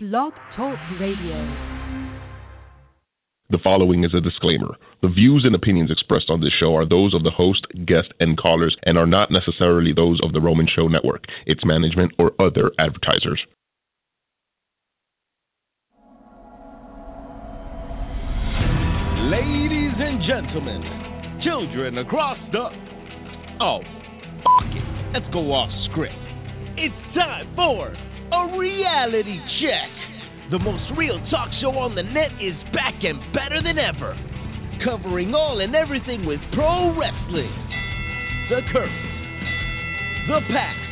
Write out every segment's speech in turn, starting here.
Blog Talk Radio. The following is a disclaimer. The views and opinions expressed on this show are those of the host, guest, and callers and are not necessarily those of the Roman Show Network, its management, or other advertisers. Ladies and gentlemen, children across the. Oh, fuck it. Let's go off script. It's time for a reality check. The most real talk show on the net is back and better than ever. Covering all and everything with pro wrestling. The current, the past,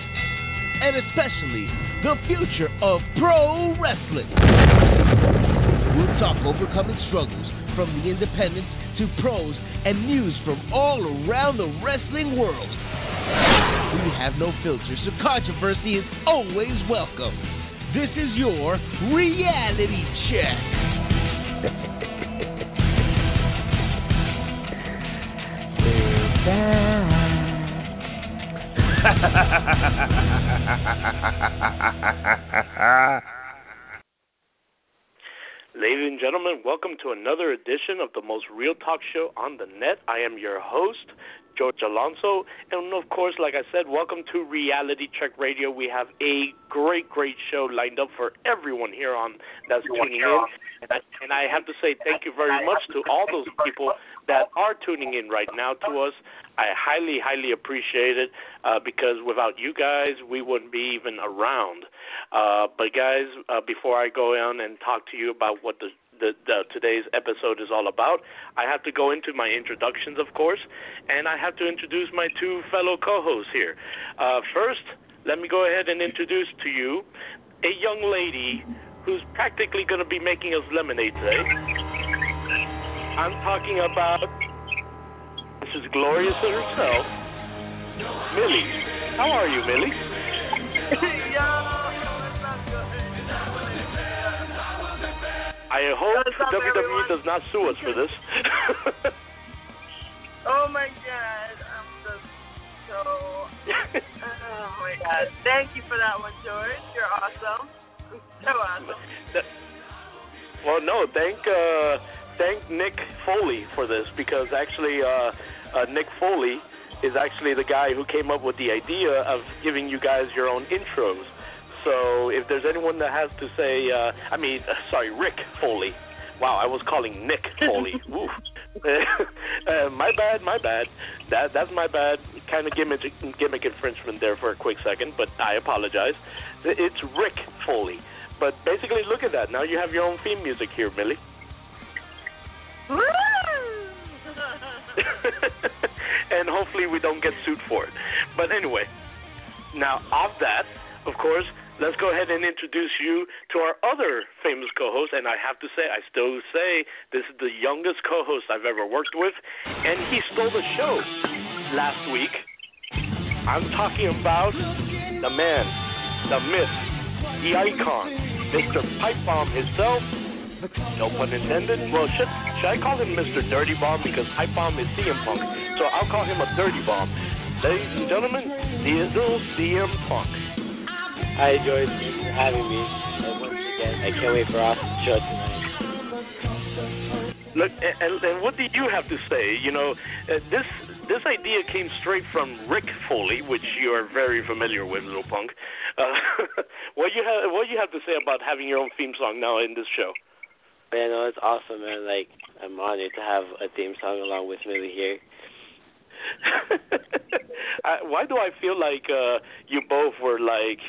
and especially the future of pro wrestling. We'll talk overcoming struggles from the independents to pros and news from all around the wrestling world. We have no filters, so controversy is always welcome. This is your reality check. Ladies and gentlemen, welcome to another edition of the most real talk show on the net. I am your host, George Alonso. And of course, like I said, welcome to Reality Check Radio. We have a great, great show lined up for everyone here on that's tuning in. And I, and I have to say thank you very much to all those people that are tuning in right now to us. I highly, highly appreciate it uh, because without you guys, we wouldn't be even around. Uh, but guys, uh, before I go on and talk to you about what the the, the, today's episode is all about. I have to go into my introductions, of course, and I have to introduce my two fellow co-hosts here. Uh, first, let me go ahead and introduce to you a young lady who's practically going to be making us lemonade today. I'm talking about Mrs. Glorious herself, Millie. How are you, Millie? I hope What's up, WWE everyone? does not sue us for this. Oh my god, I'm just so. Oh my god. Thank you for that one, George. You're awesome. So awesome. well, no, thank uh, thank Nick Foley for this because actually uh, uh, Nick Foley is actually the guy who came up with the idea of giving you guys your own intros. So if there's anyone that has to say, uh, I mean, uh, sorry, Rick Foley. Wow, I was calling Nick Foley. Woo. uh, my bad, my bad. That that's my bad. Kind of gimmick gimmick infringement there for a quick second, but I apologize. It's Rick Foley. But basically, look at that. Now you have your own theme music here, Millie. Woo! and hopefully we don't get sued for it. But anyway, now of that, of course, let's go ahead and introduce you to our other famous co-host. And I have to say, I still say this is the youngest co-host I've ever worked with, and he stole the show last week. I'm talking about the man, the myth, the icon, Mr. Pipe Bomb himself. No pun intended. Well, should, should I call him Mr. Dirty Bomb because Pipe Bomb is CM Punk, so I'll call him a Dirty Bomb. Ladies and gentlemen, Diesel CM Punk. Hi, George. Thanks for having me. And once again, I can't wait for us to show tonight. Look, and, and, and what do you have to say? You know, uh, this this idea came straight from Rick Foley, which you are very familiar with, Little Punk. Uh, what you have what you have to say about having your own theme song now in this show? Man, no, it's awesome, man. Like, I'm honored to have a theme song along with Millie here. I, why do I feel like uh, you both were like,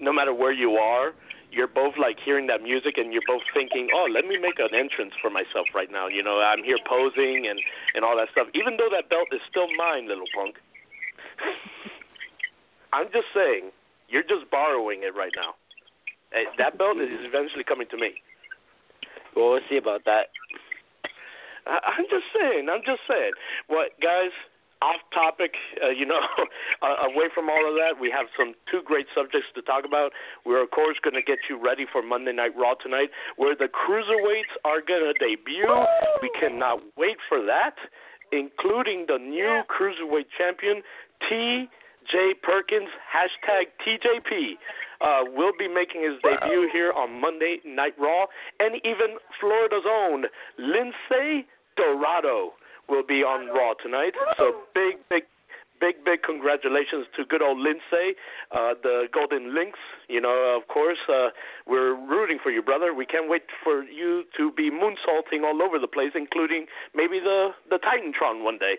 no matter where you are, you're both like hearing that music and you're both thinking, oh, let me make an entrance for myself right now. You know, I'm here posing and and all that stuff. Even though that belt is still mine, little punk. I'm just saying, you're just borrowing it right now. Eh, That belt is eventually coming to me. Well, we'll see about that. I, I'm just saying. I'm just saying. What guys? Off topic, uh, you know, uh, away from all of that, we have some two great subjects to talk about. We're of course going to get you ready for Monday Night Raw tonight, where the cruiserweights are going to debut. We cannot wait for that, including the new cruiserweight champion T.J. Perkins, hashtag TJP, uh, will be making his debut here on Monday Night Raw. And even Florida's own Lince Dorado will be on Raw tonight. So big, big big, big congratulations to good old Lince, uh, the Golden Lynx. You know, of course, uh, we're rooting for you, brother. We can't wait for you to be moonsaulting all over the place, including maybe the the Titantron one day.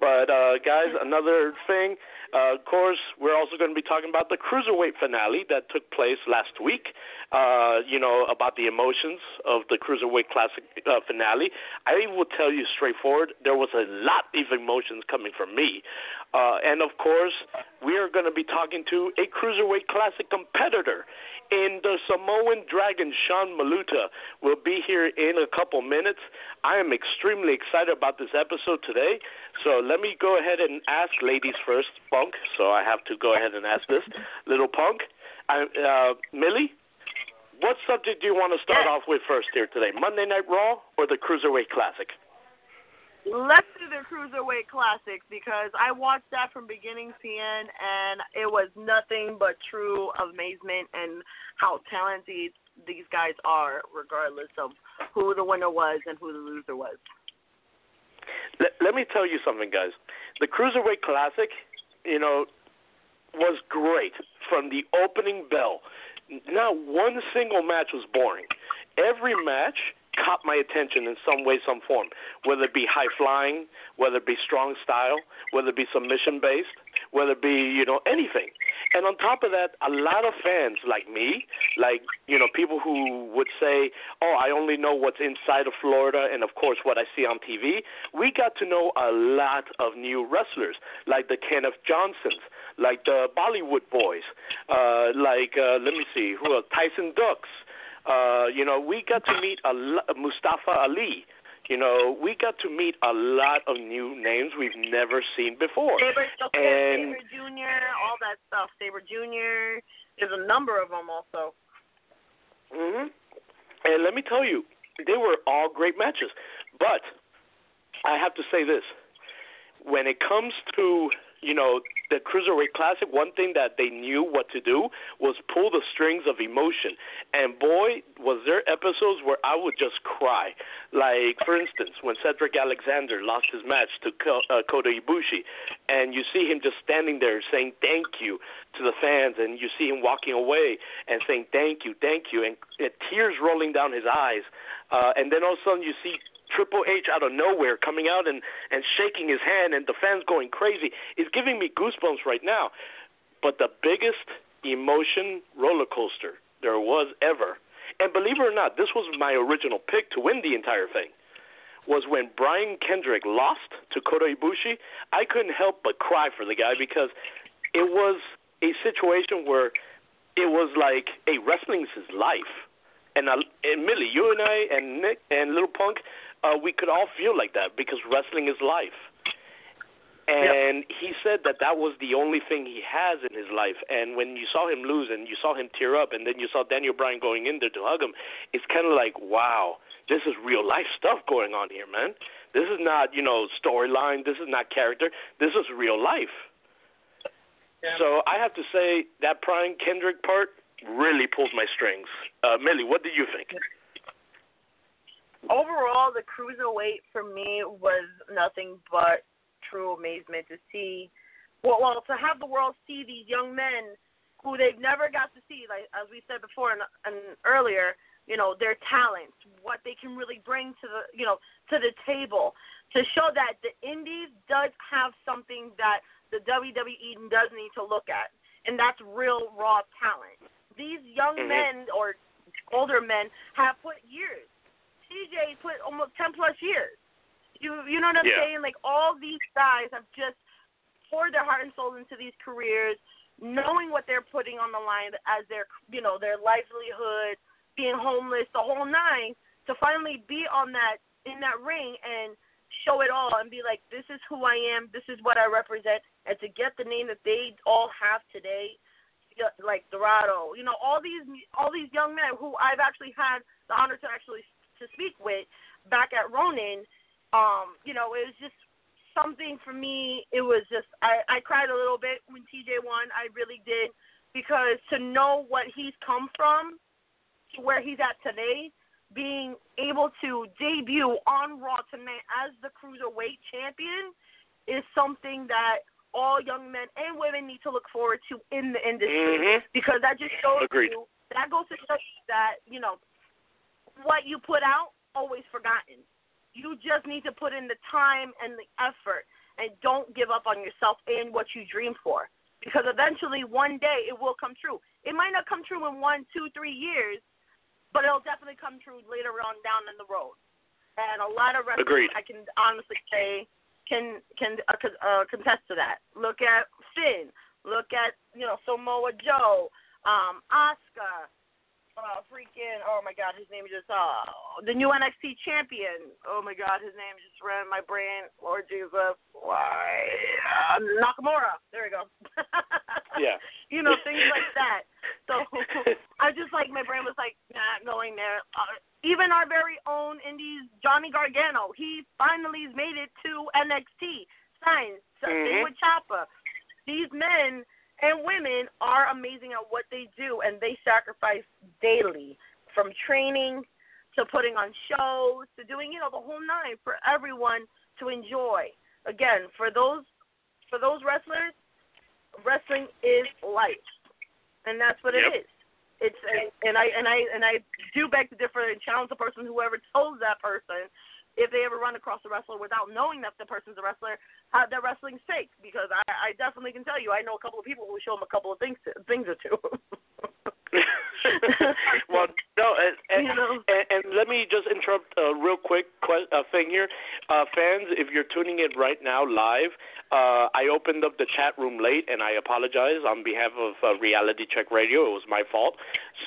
But uh, guys, another thing. Uh, of course, we're also going to be talking about the cruiserweight finale that took place last week. Uh, you know about the emotions of the cruiserweight classic uh, finale. I will tell you straightforward, there was a lot of emotions coming from me. Uh, and of course, we are going to be talking to a cruiserweight classic competitor in the Samoan Dragon. Sean Maluta will be here in a couple minutes. I am extremely excited about this episode today. So let me go ahead and ask ladies first, Punk. So I have to go ahead and ask this, little Punk. I, uh, Millie, what subject do you want to start off with first here today? Monday Night Raw or the Cruiserweight Classic? Let's do the Cruiserweight Classic because I watched that from beginning to end, and it was nothing but true amazement and how talented these guys are, regardless of who the winner was and who the loser was. Let, let me tell you something, guys. The Cruiserweight Classic, you know, was great from the opening bell. Not one single match was boring. Every match caught my attention in some way, some form, whether it be high flying, whether it be strong style, whether it be submission based, whether it be, you know, anything. And on top of that, a lot of fans like me, like, you know, people who would say, oh, I only know what's inside of Florida and, of course, what I see on TV, we got to know a lot of new wrestlers, like the Kenneth Johnsons, like the Bollywood boys, uh, like, uh, let me see, who else? Tyson Dux. Uh, you know, we got to meet a lo- Mustafa Ali. You know, we got to meet a lot of new names we've never seen before. Sabre, and Sabre Junior, all that stuff. Sabre Junior. There's a number of them also. hmm And let me tell you, they were all great matches. But I have to say this: when it comes to you know the cruiserweight classic, one thing that they knew what to do was pull the strings of emotion. And boy, was there episodes where I would just cry. Like for instance, when Cedric Alexander lost his match to uh, Kota Ibushi, and you see him just standing there saying thank you to the fans, and you see him walking away and saying thank you, thank you, and uh, tears rolling down his eyes. Uh, and then all of a sudden you see Triple H out of nowhere coming out and and shaking his hand and the fans going crazy is giving me goosebumps right now. But the biggest emotion roller coaster there was ever, and believe it or not, this was my original pick to win the entire thing. Was when Brian Kendrick lost to Kota Ibushi. I couldn't help but cry for the guy because it was a situation where it was like, hey, wrestling is his life. And, uh, and Millie, you and I and Nick and Little Punk, uh, we could all feel like that because wrestling is life. And yep. he said that that was the only thing he has in his life. And when you saw him lose and you saw him tear up, and then you saw Daniel Bryan going in there to hug him, it's kind of like, wow, this is real life stuff going on here, man. This is not, you know, storyline. This is not character. This is real life. Yeah. So I have to say that Brian Kendrick part really pulled my strings. Uh, Millie, what did you think? Overall, the cruiserweight for me was nothing but true amazement to see. Well, well, to have the world see these young men who they've never got to see, like as we said before and, and earlier, you know, their talents, what they can really bring to the, you know, to the table, to show that the Indies does have something that the WWE does need to look at, and that's real raw talent. These young mm-hmm. men or older men have put years CJ put almost ten plus years. You you know what I'm yeah. saying? Like all these guys have just poured their heart and soul into these careers, knowing what they're putting on the line as their you know their livelihood, being homeless, the whole nine, to finally be on that in that ring and show it all and be like, this is who I am, this is what I represent, and to get the name that they all have today, like Dorado, you know, all these all these young men who I've actually had the honor to actually to speak with back at Ronin, um, you know, it was just something for me. It was just I I cried a little bit when TJ won. I really did because to know what he's come from to where he's at today, being able to debut on Raw tonight as the cruiserweight champion is something that all young men and women need to look forward to in the industry Mhm. because that just shows Agreed. you that goes to show you that you know what you put out always forgotten. You just need to put in the time and the effort and don't give up on yourself and what you dream for because eventually one day it will come true. It might not come true in one, two, three years, but it'll definitely come true later on down in the road. And a lot of wrestlers. I can honestly say, can can uh, uh, contest to that. Look at Finn. Look at you know Samoa Joe, um, Asuka, uh, freaking oh my god, his name just uh the new NXT champion. Oh my god, his name just ran my brain. Lord Jesus, why uh, Nakamura? There we go. Yeah. you know things like that. So I just like my brain was like not going there. Uh, even our very own Indies Johnny Gargano, he finally made it to NXT. Signed. Same Mhm. with Ciampa. These men and women are amazing at what they do, and they sacrifice daily, from training to putting on shows to doing you know the whole nine for everyone to enjoy. Again, for those for those wrestlers, wrestling is life, and that's what Yep. it is. It's and I and I and I do beg to differ and challenge the person whoever told that person if they ever run across a wrestler without knowing that the person's a wrestler, how their wrestling's fake. Because I, I definitely can tell you, I know a couple of people who show them a couple of things things or two. well, no, and, and, You know. and, and let me just interrupt a real quick que- uh, thing here. Uh, fans, if you're tuning in right now live, uh, I opened up the chat room late, and I apologize on behalf of uh, Reality Check Radio. It was my fault.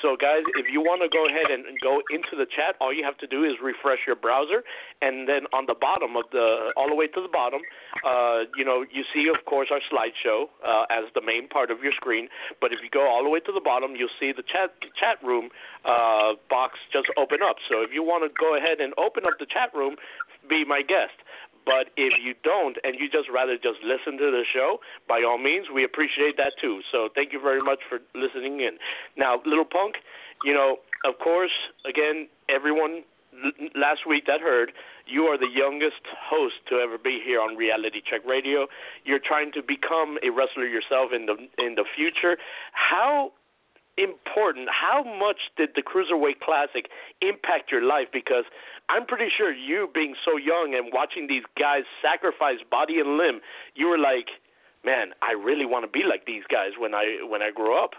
So, guys, if you want to go ahead and go into the chat, all you have to do is refresh your browser, and then on the bottom of the, all the way to the bottom, uh, you know, you see, of course, our slideshow uh, as the main part of your screen. But if you go all the way to the bottom, you'll see the chat chat room uh, box just open up. So if you want to go ahead and open up the chat room, be my guest. But if you don't and you just rather just listen to the show, by all means, we appreciate that too. So thank you very much for listening in. Now, Little Punk, you know, of course, again, everyone last week that heard, you are the youngest host to ever be here on Reality Check Radio. You're trying to become a wrestler yourself in the in the future. How important, how much did the Cruiserweight Classic impact your life? Because I'm pretty sure you, being so young and watching these guys sacrifice body and limb, you were like, man, I really want to be like these guys when I when I grow up.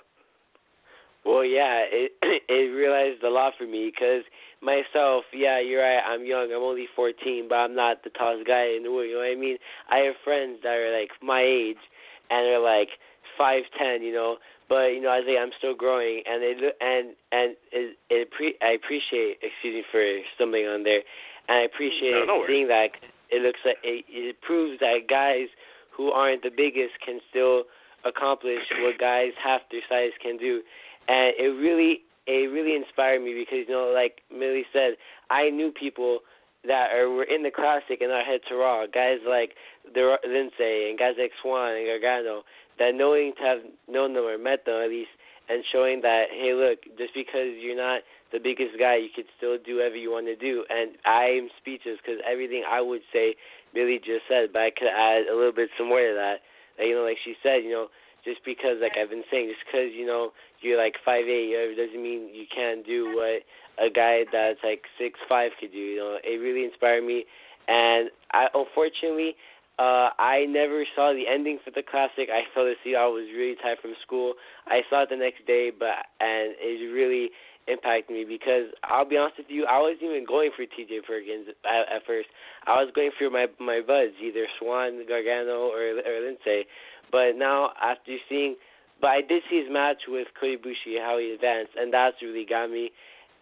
Well, yeah, it it realized a lot for me because myself, yeah, you're right. I'm young. I'm only 14, but I'm not the tallest guy in the world. You know what I mean? I have friends that are like my age, and they're like five ten. You know, but you know, I think I'm still growing, and they look and and it, it pre- I appreciate. Excuse me for stumbling on there, and I appreciate No, no seeing that. It looks like it, it proves that guys who aren't the biggest can still accomplish what guys half their size can do and it really it really inspired me because you know like Millie said I knew people that are were in the classic and I head to Raw. Guys like the Lince and guys like Swann and Gargano that knowing to have known them or met them at least and showing that hey look just because you're not the biggest guy you could still do whatever you want to do. And I'm speechless because everything I would say Millie just said but I could add a little bit some more to that. Like, you know like she said you know just because like I've been saying, just because you know you're like five eight, doesn't mean you can't do what a guy that's like six five could do. You know, it really inspired me, and I unfortunately uh I never saw the ending for the classic. I fell asleep. I was really tired from school. I saw it the next day, but and it really impacted me because I'll be honest with you, I wasn't even going for TJ Perkins at, at first. I was going for my my buds, either Swann, Gargano, or or Lince. But now after seeing, but I did see his match with Kota how he advanced, and that's really got me.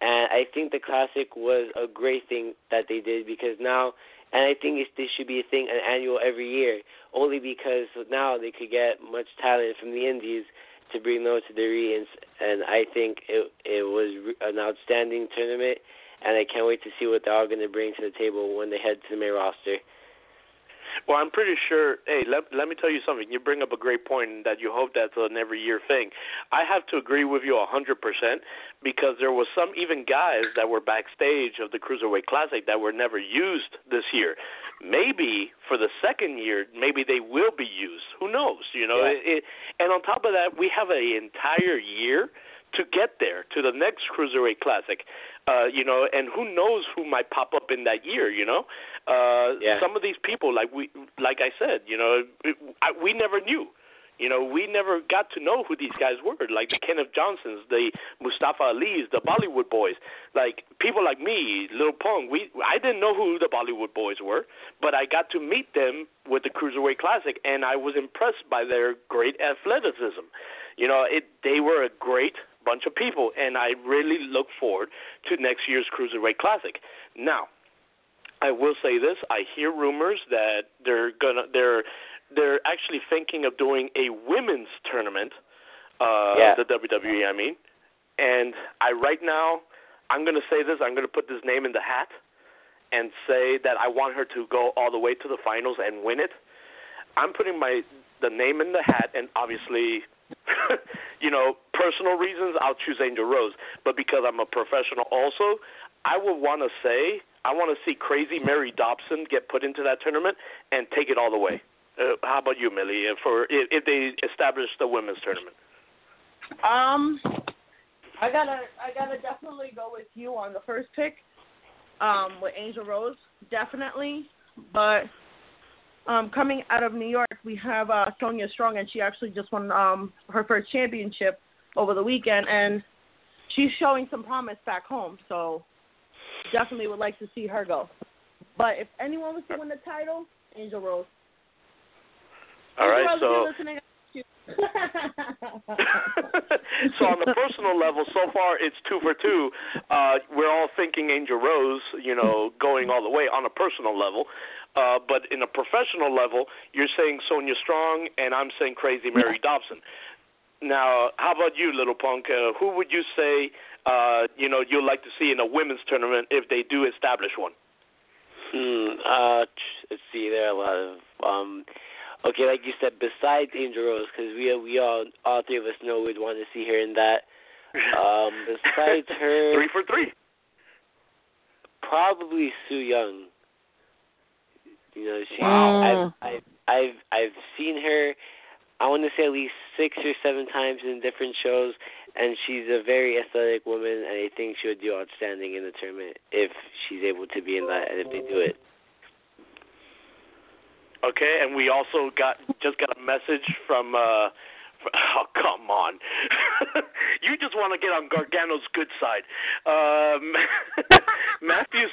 And I think the classic was a great thing that they did because now, and I think it's, this should be a thing, an annual every year, only because now they could get much talent from the indies to bring those to the arenas. And I think it it was an outstanding tournament, and I can't wait to see what they're all going to bring to the table when they head to the main roster. Well, I'm pretty sure. Hey, let let me tell you something. You bring up a great point that you hope that's an every year thing. I have to agree with you a hundred percent because there was some even guys that were backstage of the Cruiserweight Classic that were never used this year. Maybe for the second year, maybe they will be used. Who knows? You know. Yeah. It, it, and on top of that, we have an entire year to get there to the next Cruiserweight Classic. Uh, you know, and who knows who might pop up in that year, you know? Uh Yeah. some of these people like we like I said, you know, it, I, we never knew. You know, we never got to know who these guys were, like the Kenneth Johnsons, the Mustafa Ali's, the Bollywood boys. Like people like me, Lil Punk, we I didn't know who the Bollywood boys were, but I got to meet them with the Cruiserweight Classic and I was impressed by their great athleticism. You know, it they were a great bunch of people and I really look forward to next year's Cruiserweight Classic. Now, I will say this: I hear rumors that they're gonna they're they're actually thinking of doing a women's tournament. Uh, Yeah. The WWE, I mean, and I right now I'm gonna say this: I'm gonna put this name in the hat and say that I want her to go all the way to the finals and win it. I'm putting my the name in the hat, and obviously, you know, personal reasons, I'll choose Angel Rose. But because I'm a professional, also, I would want to say I want to see Crazy Mary Dobson get put into that tournament and take it all the way. Uh, how about you, Millie? For if, if they establish the women's tournament, Um, I gotta, I gotta definitely go with you on the first pick. Um, with Angel Rose, definitely. But um, coming out of New York, we have uh, Sonia Strong, and she actually just won um her first championship over the weekend, and she's showing some promise back home. So definitely would like to see her go. But if anyone was to win the title, Angel Rose. all right. Angel Rose, So. so on the personal level, so far it's two for two. Uh, we're all thinking Angel Rose, you know, going all the way on a personal level. Uh, but in a professional level, you're saying Sonia Strong, and I'm saying Crazy Mary Dobson. Now, how about you, Little Punk? Uh, who would you say, uh, you know, you'd like to see in a women's tournament if they do establish one? Hmm. Uh, let's see. There are a lot of um. Okay, like you said, besides Angel Rose, because we we all all three of us know we'd want to see her in that. Um, besides her, three for three. probably Su Yung. You know, she. Wow. I've, I've I've I've seen her. I want to say at least six or seven times in different shows, and she's a very athletic woman, and I think she would do outstanding in the tournament if she's able to be in that, and if they do it. Okay, and we also got just got a message from. uh Oh come on! you just want to get on Gargano's good side. Um, Matthew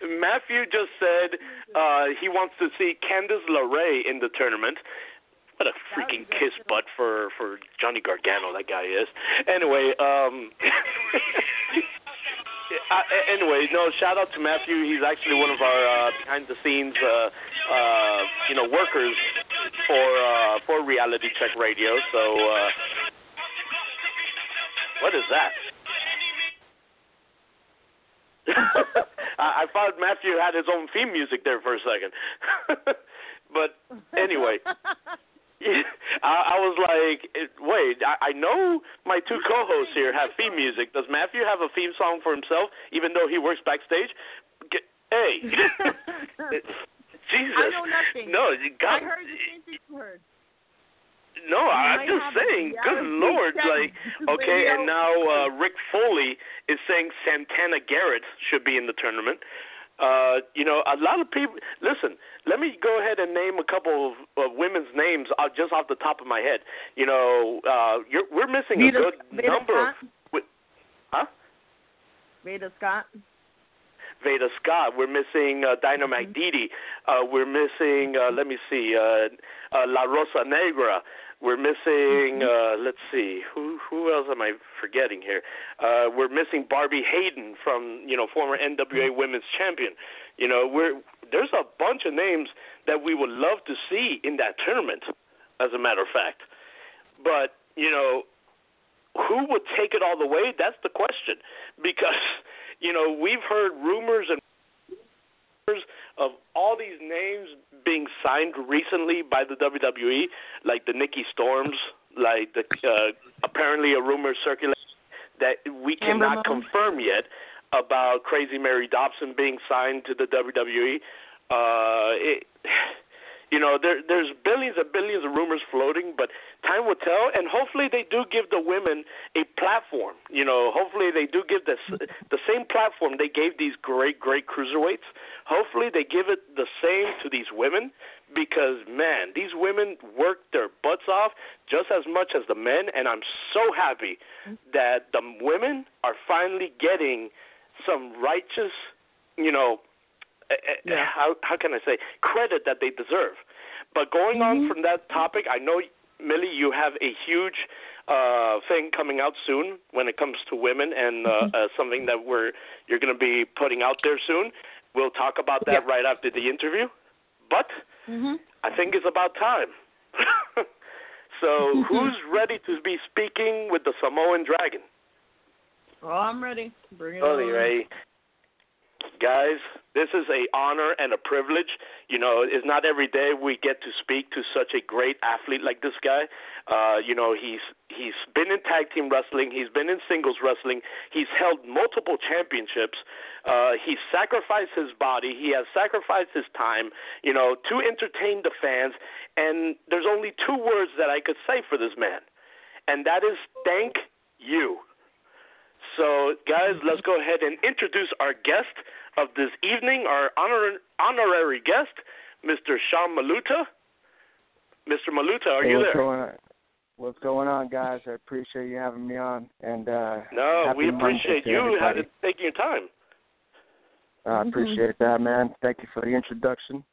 Matthew just said uh, he wants to see Candice LeRae in the tournament. What a freaking kiss butt for for Johnny Gargano that guy is. Anyway, um uh, anyway, no, shout out to Matthew. He's actually one of our uh, behind the scenes uh uh you know workers for uh for Reality Check Radio. So uh what is that? I, I thought Matthew had his own theme music there for a second. but anyway, I, I was like, wait, I, I know my two co-hosts here have theme music. Does Matthew have a theme song for himself, even though he works backstage? Get, hey, Jesus, I know nothing. no, you I heard the same thing you heard. No, You I'm just saying. Good lord, like okay, and now uh, Rick Foley is saying Santana Garrett should be in the tournament. Uh, you know, a lot of people. Listen, let me go ahead and name a couple of, of women's names uh, just off the top of my head. You know, uh, you're, we're missing Veda, a good Veda number Scott. of. Huh? Veda Scott. Veda Scott. We're missing uh, Dynamite Didi. Uh, we're missing. Uh, let me see. Uh, uh, La Rosa Negra. We're missing. Uh, let's see. Who who else am I forgetting here? Uh, we're missing Barbi Hayden from you know former NWA Women's Champion. You know, we're there's a bunch of names that we would love to see in that tournament. As a matter of fact, but you know, who would take it all the way? That's the question. Because, you know, we've heard rumors and rumors of all these names being signed recently by the WWE, like the Nikki Storms, like the uh, apparently a rumor circulating that we cannot confirm yet about Crazy Mary Dobson being signed to the WWE. Uh, it, you know, there there's billions and billions of rumors floating, but time will tell. And hopefully, they do give the women a platform. You know, hopefully they do give this the same platform they gave these great great cruiserweights. Hopefully, they give it the same to these women because man, these women work their butts off just as much as the men, and I'm so happy that the women are finally getting some righteous, you know yeah. how how can I say credit that they deserve. But going mm-hmm. on from that topic, I know Millie, you have a huge uh, thing coming out soon when it comes to women, and uh, mm-hmm. uh, something that we're you're going to be putting out there soon. We'll talk about that yeah. right after the interview. But mm-hmm. I think it's about time. so, who's ready to be speaking with the Samoan Dragon? Oh, I'm ready. Bring it Totally on. ready. Guys, this is a honor and a privilege. You know, it's not every day we get to speak to such a great athlete like this guy. Uh, you know, he's he's been in tag team wrestling, he's been in singles wrestling, he's held multiple championships. Uh, he sacrificed his body, he has sacrificed his time, you know, to entertain the fans. And there's only two words that I could say for this man, and that is thank you. So, guys, let's go ahead and introduce our guest of this evening, our honor, honorary guest, Mr. Sean Maluta. Mr. Maluta, are hey, you what's there? Going on? What's going on, guys? I appreciate you having me on. And uh, no, we appreciate you having taking your time. I appreciate that, man. Thank you for the introduction.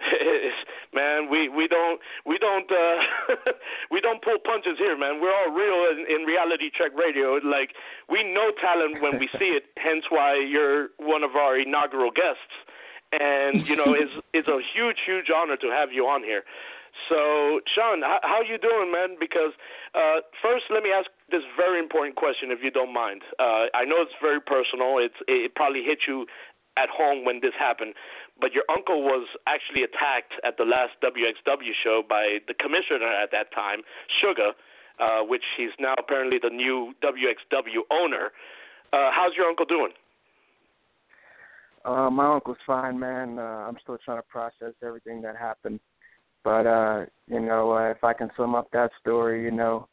man, we we don't we don't uh we don't pull punches here, man. We're all real in, in reality check radio. Like we know talent when we see it. Hence why you're one of our inaugural guests, and you know it's it's a huge huge honor to have you on here. So, Sean, how, how you doing, man? Because uh, first, let me ask this very important question, if you don't mind. Uh, I know it's very personal. It's it probably hit you at home when this happened, but your uncle was actually attacked at the last WXW show by the commissioner at that time, Sugar, uh, which he's now apparently the new WXW owner. Uh, how's your uncle doing? Uh, my uncle's fine, man. Uh, I'm still trying to process everything that happened. But uh, you know, uh, if I can sum up that story, you know,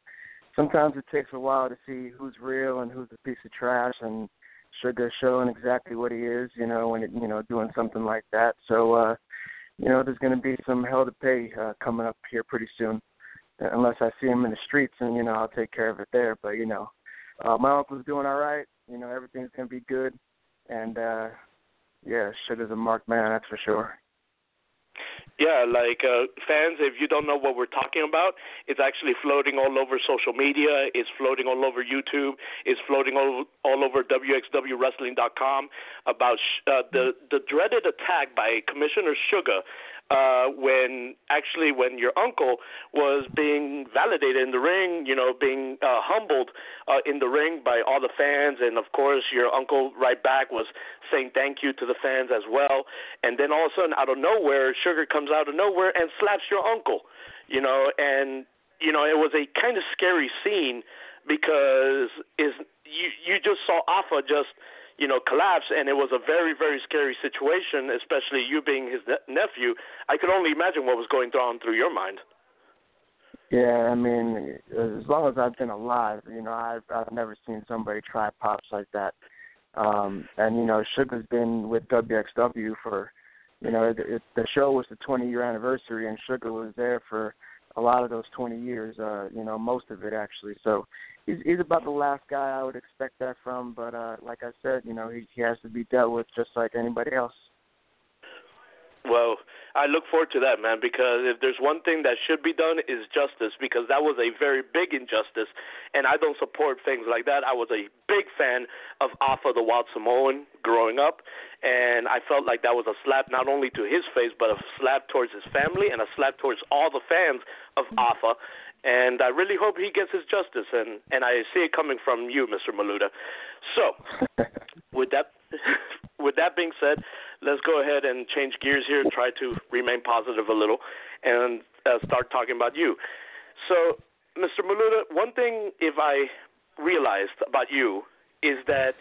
sometimes it takes a while to see who's real and who's a piece of trash, and Sugar showing exactly what he is, you know, when it, you know, doing something like that. So, uh, you know, there's going to be some hell to pay uh, coming up here pretty soon, unless I see him in the streets, and you know, I'll take care of it there. But you know, uh, my uncle's doing all right. You know, everything's going to be good, and uh, yeah, Sugar's a marked man, that's for sure. Yeah, like uh, fans, if you don't know what we're talking about, it's actually floating all over social media. It's floating all over YouTube. It's floating all all over WXWWrestling.com about sh- uh, the the dreaded attack by Commissioner Sugar uh, when actually when your uncle was being validated in the ring, you know, being uh, humbled uh, in the ring by all the fans, and of course your uncle right back was saying thank you to the fans as well, and then all of a sudden out of nowhere, Sugar comes out of nowhere and slaps your uncle, you know, and you know it was a kind of scary scene because is you you just saw Afa just you know, collapse, and it was a very, very scary situation, especially you being his ne- nephew. I could only imagine what was going on through your mind. Yeah, I mean, as long as I've been alive, you know, I've I've never seen somebody try pops like that. Um, and you know, Sugar's been with WXW for, you know, it, it, the show was the 20 year anniversary, and Sugar was there for a lot of those 20 years. Uh, you know, most of it actually. So he's he's about the last guy I would expect that from. But uh, like I said, you know, he he has to be dealt with just like anybody else. Well, I look forward to that, man, because if there's one thing that should be done is justice, because that was a very big injustice, and I don't support things like that. I was a big fan of Afa the Wild Samoan growing up, and I felt like that was a slap not only to his face, but a slap towards his family and a slap towards all the fans of Afa and I really hope he gets his justice. And and I see it coming from you, Mr. Maluta. So, with that with that being said, let's go ahead and change gears here and try to remain positive a little and uh, start talking about you. So, Mr. Maluta, one thing if I realized about you is that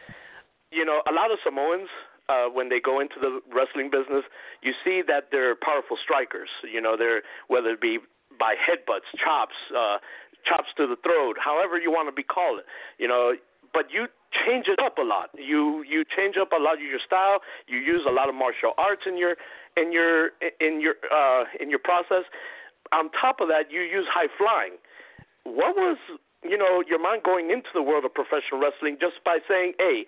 you know a lot of Samoans uh, when they go into the wrestling business, you see that they're powerful strikers. You know, they're whether it be by headbutts, chops, uh, chops to the throat, however you want to be called. You know, but you change it up a lot. You you change up a lot of your style. You use a lot of martial arts in your in your in your uh, in your process. On top of that, you use high flying. What was you know your mind going into the world of professional wrestling just by saying, "Hey,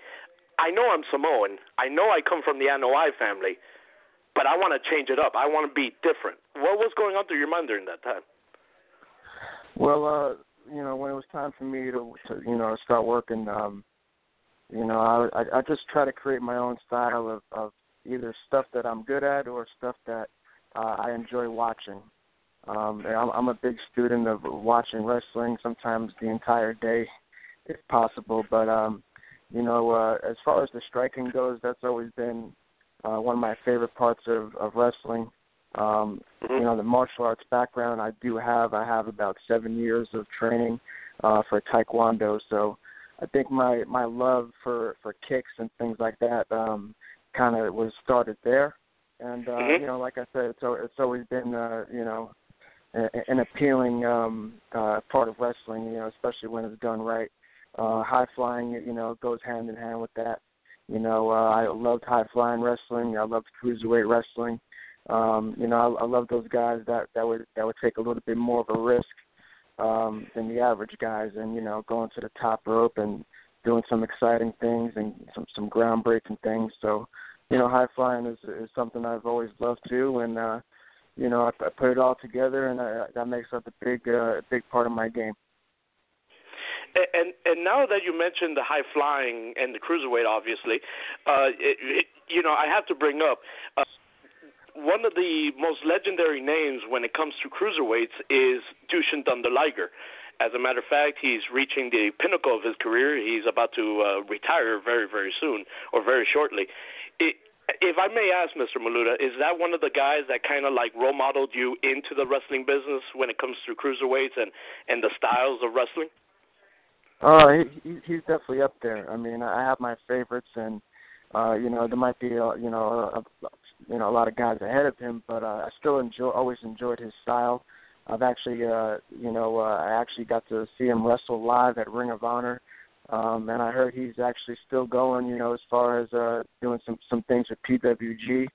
I know I'm Samoan. I know I come from the Anoa'i family, but I want to change it up. I want to be different." What was going on through your mind during that time? Well, uh, you know, when it was time for me to, to you know, start working, um, you know, I, I just try to create my own style of of either stuff that I'm good at or stuff that uh, I enjoy watching. Um, I'm, I'm a big student of watching wrestling, sometimes the entire day, if possible. But um, you know, uh, as far as the striking goes, that's always been uh, one of my favorite parts of, of wrestling. Um, mm-hmm. You know, the martial arts background I do have. I have about seven years of training uh, for Taekwondo, so I think my my love for for kicks and things like that um, kind of was started there. And uh, mm-hmm. you know, like I said, it's it's always been uh, you know an appealing um, uh, part of wrestling. You know, especially when it's done right. Uh, high flying, you know, goes hand in hand with that. You know, uh, I loved high flying wrestling. I loved cruiserweight wrestling. Um, you know, I, I love those guys that that would that would take a little bit more of a risk um, than the average guys, and you know, going to the top rope and doing some exciting things and some some groundbreaking things. So, you know, high flying is is something I've always loved too, and uh, you know, I, I put it all together, and I, that makes up a big uh, big part of my game. And and now that you mentioned the high flying and the cruiserweight, obviously, uh, it, it, you know, I have to bring up. Uh, one of the most legendary names when it comes to cruiserweights is Jushin Thunder Liger. As a matter of fact, he's reaching the pinnacle of his career. He's about to uh, retire very, very soon or very shortly. It, if I may ask, Mr. Maluta, is that one of the guys that kind of like role modeled you into the wrestling business when it comes to cruiserweights and and the styles of wrestling? Uh, he, he's definitely up there. I mean, I have my favorites, and uh, you know, there might be, a, you know, a, you know a lot of guys ahead of him, but uh, I still enjoy always enjoyed his style. I've actually uh you know uh, I actually got to see him wrestle live at Ring of Honor. Um and I heard he's actually still going, you know, as far as uh doing some some things with PWG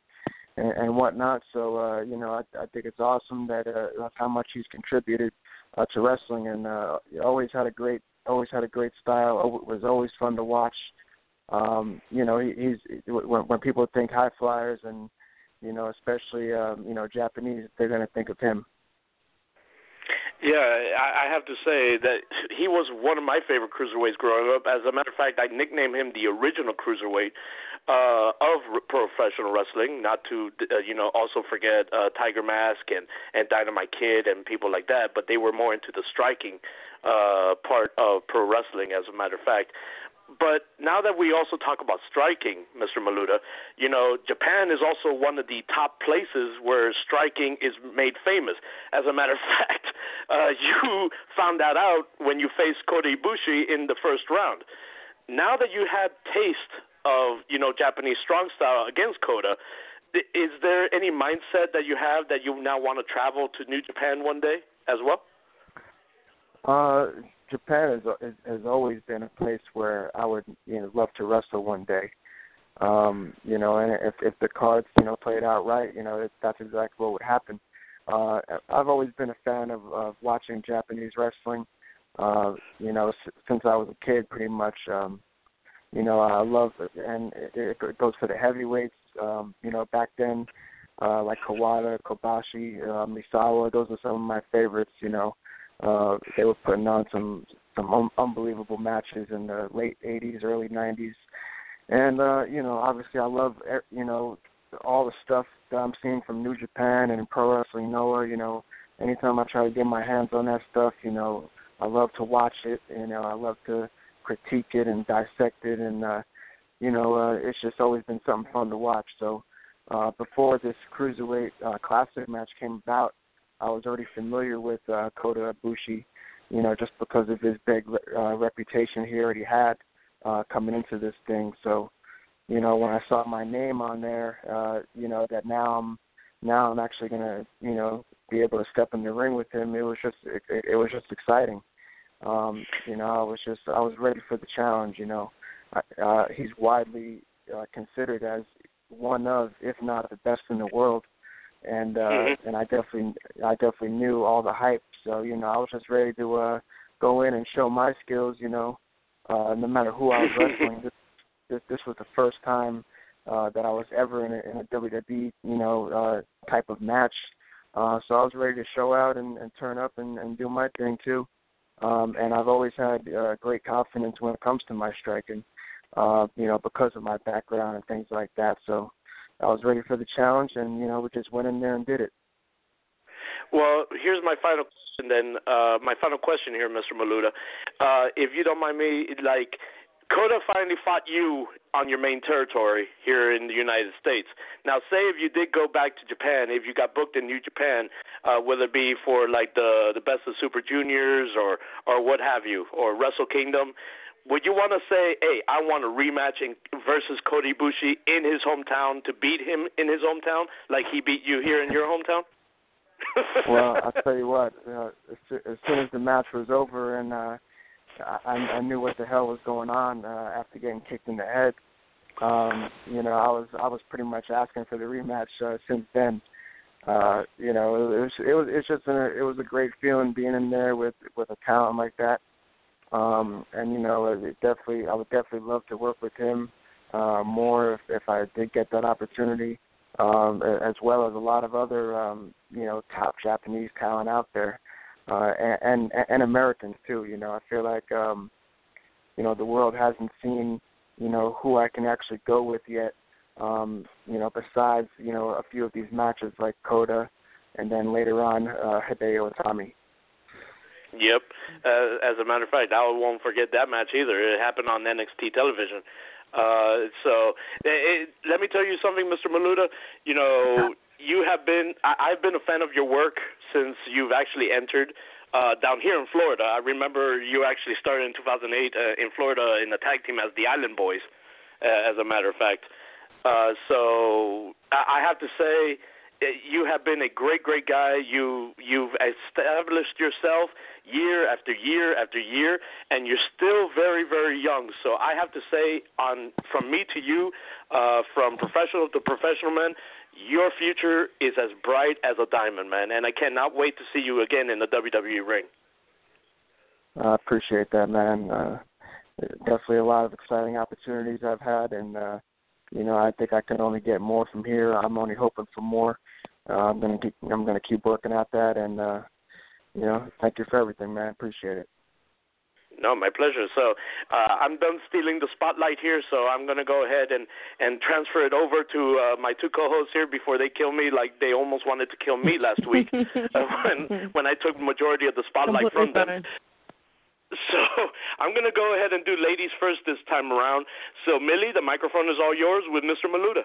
and, and whatnot. So uh, you know, I, I think it's awesome that uh how much he's contributed uh, to wrestling and uh always had a great always had a great style. It was always fun to watch. Um, you know, he, he's when, when people think high flyers and you know, especially um, you know Japanese, they're going to think of him. Yeah, I have to say that he was one of my favorite cruiserweights growing up. As a matter of fact, I nicknamed him the original cruiserweight uh, of professional wrestling. Not to uh, you know also forget uh, Tiger Mask and and Dynamite Kid and people like that, but they were more into the striking uh, part of pro wrestling. As a matter of fact, but now that we also talk about striking, Mr. Maluta, you know, Japan is also one of the top places where striking is made famous. As a matter of fact, uh, you found that out when you faced Kota Ibushi in the first round. Now that you had taste of, you know, Japanese strong style against Kota, is there any mindset that you have that you now want to travel to New Japan one day as well? Uh, Japan has has always been a place where I would you know love to wrestle one day. Um, you know, and if if the cards you know played out right, you know it, that's exactly what would happen. Uh, I've always been a fan of, of watching Japanese wrestling. Uh, you know, s- since I was a kid, pretty much. Um, you know, I love and it, it goes for the heavyweights. Um, you know, back then, uh, like Kawada, Kobashi, uh, Misawa, those are some of my favorites. You know, uh, they were putting on some some un- unbelievable matches in the late '80s, early '90s, and uh, you know, obviously, I love you know all the stuff that I'm seeing from New Japan and Pro Wrestling Noah. You know, anytime I try to get my hands on that stuff, you know, I love to watch it. You know, I love to critique it and dissect it, and uh, you know, uh, it's just always been something fun to watch. So uh, before this cruiserweight uh, classic match came about, I was already familiar with uh, Kota Ibushi, you know, just because of his big uh, reputation he already had uh, coming into this thing. So, you know, when I saw my name on there, uh, you know, that now I'm now I'm actually gonna, you know, be able to step in the ring with him. It was just it, it was just exciting. Um, you know, I was just I was ready for the challenge. You know, uh, he's widely uh, considered as one of, if not the best in the world, and uh, mm-hmm. and I definitely I definitely knew all the hype. So you know, I was just ready to uh, go in and show my skills. You know, uh, no matter who I was wrestling. This, this this was the first time uh, that I was ever in a, in a WWE you know uh, type of match. Uh, so I was ready to show out and, and turn up and, and do my thing too. Um, and I've always had uh, great confidence when it comes to my striking, uh, you know, because of my background and things like that. So I was ready for the challenge, and you know, we just went in there and did it. Well, here's my final question. Then, uh, my final question here, Mr. Maluta. Uh, if you don't mind me, like, Kota finally fought you on your main territory here in the United States. Now, say if you did go back to Japan, if you got booked in New Japan, uh, whether it be for like the the Best of Super Juniors or or what have you, or Wrestle Kingdom, would you want to say, "Hey, I want a rematch in, versus Kota Ibushi in his hometown to beat him in his hometown, like he beat you here in your hometown"? well, I'll tell you what. Uh, as, as soon as the match was over and uh, I, I knew what the hell was going on uh, after getting kicked in the head, um, you know, I was I was pretty much asking for the rematch uh, since then. Uh, you know, it was it was it's just a, it was a great feeling being in there with with a talent like that. Um, and you know, it definitely, I would definitely love to work with him uh, more if, if I did get that opportunity, um, as well as a lot of other, um, you know, top Japanese talent out there, uh, and, and and Americans too. You know, I feel like, um, you know, the world hasn't seen, you know, who I can actually go with yet. Um, you know, besides, you know, a few of these matches like Kota, and then later on uh, Hideo Itami. Yep. Uh, as a matter of fact, I won't forget that match either. It happened on NXT television. Uh, so it, let me tell you something, Mr. Maluta. You know, you have been. I, I've been a fan of your work since you've actually entered uh, down here in Florida. I remember you actually started in 2008 uh, in Florida in the tag team as the Island Boys. Uh, as a matter of fact, uh, so I, I have to say you have been a great, great guy. You you've established yourself year after year after year, and you're still very, very young. So I have to say, on from me to you, uh, from professional to professional man, your future is as bright as a diamond, man. And I cannot wait to see you again in the WWE ring. I appreciate that, man. Uh, definitely a lot of exciting opportunities I've had, and uh, you know I think I can only get more from here. I'm only hoping for more uh, I'm gonna keep I'm gonna keep working at that, and uh, you know, thank you for everything, man. Appreciate it. No, my pleasure. So uh, I'm done stealing the spotlight here, so I'm going to go ahead and, and transfer it over to uh, my two co-hosts here before they kill me, like they almost wanted to kill me last week uh, when when I took majority of the spotlight from them. So I'm going to go ahead and do ladies first this time around. So Millie, the microphone is all yours with Mr. Maluta.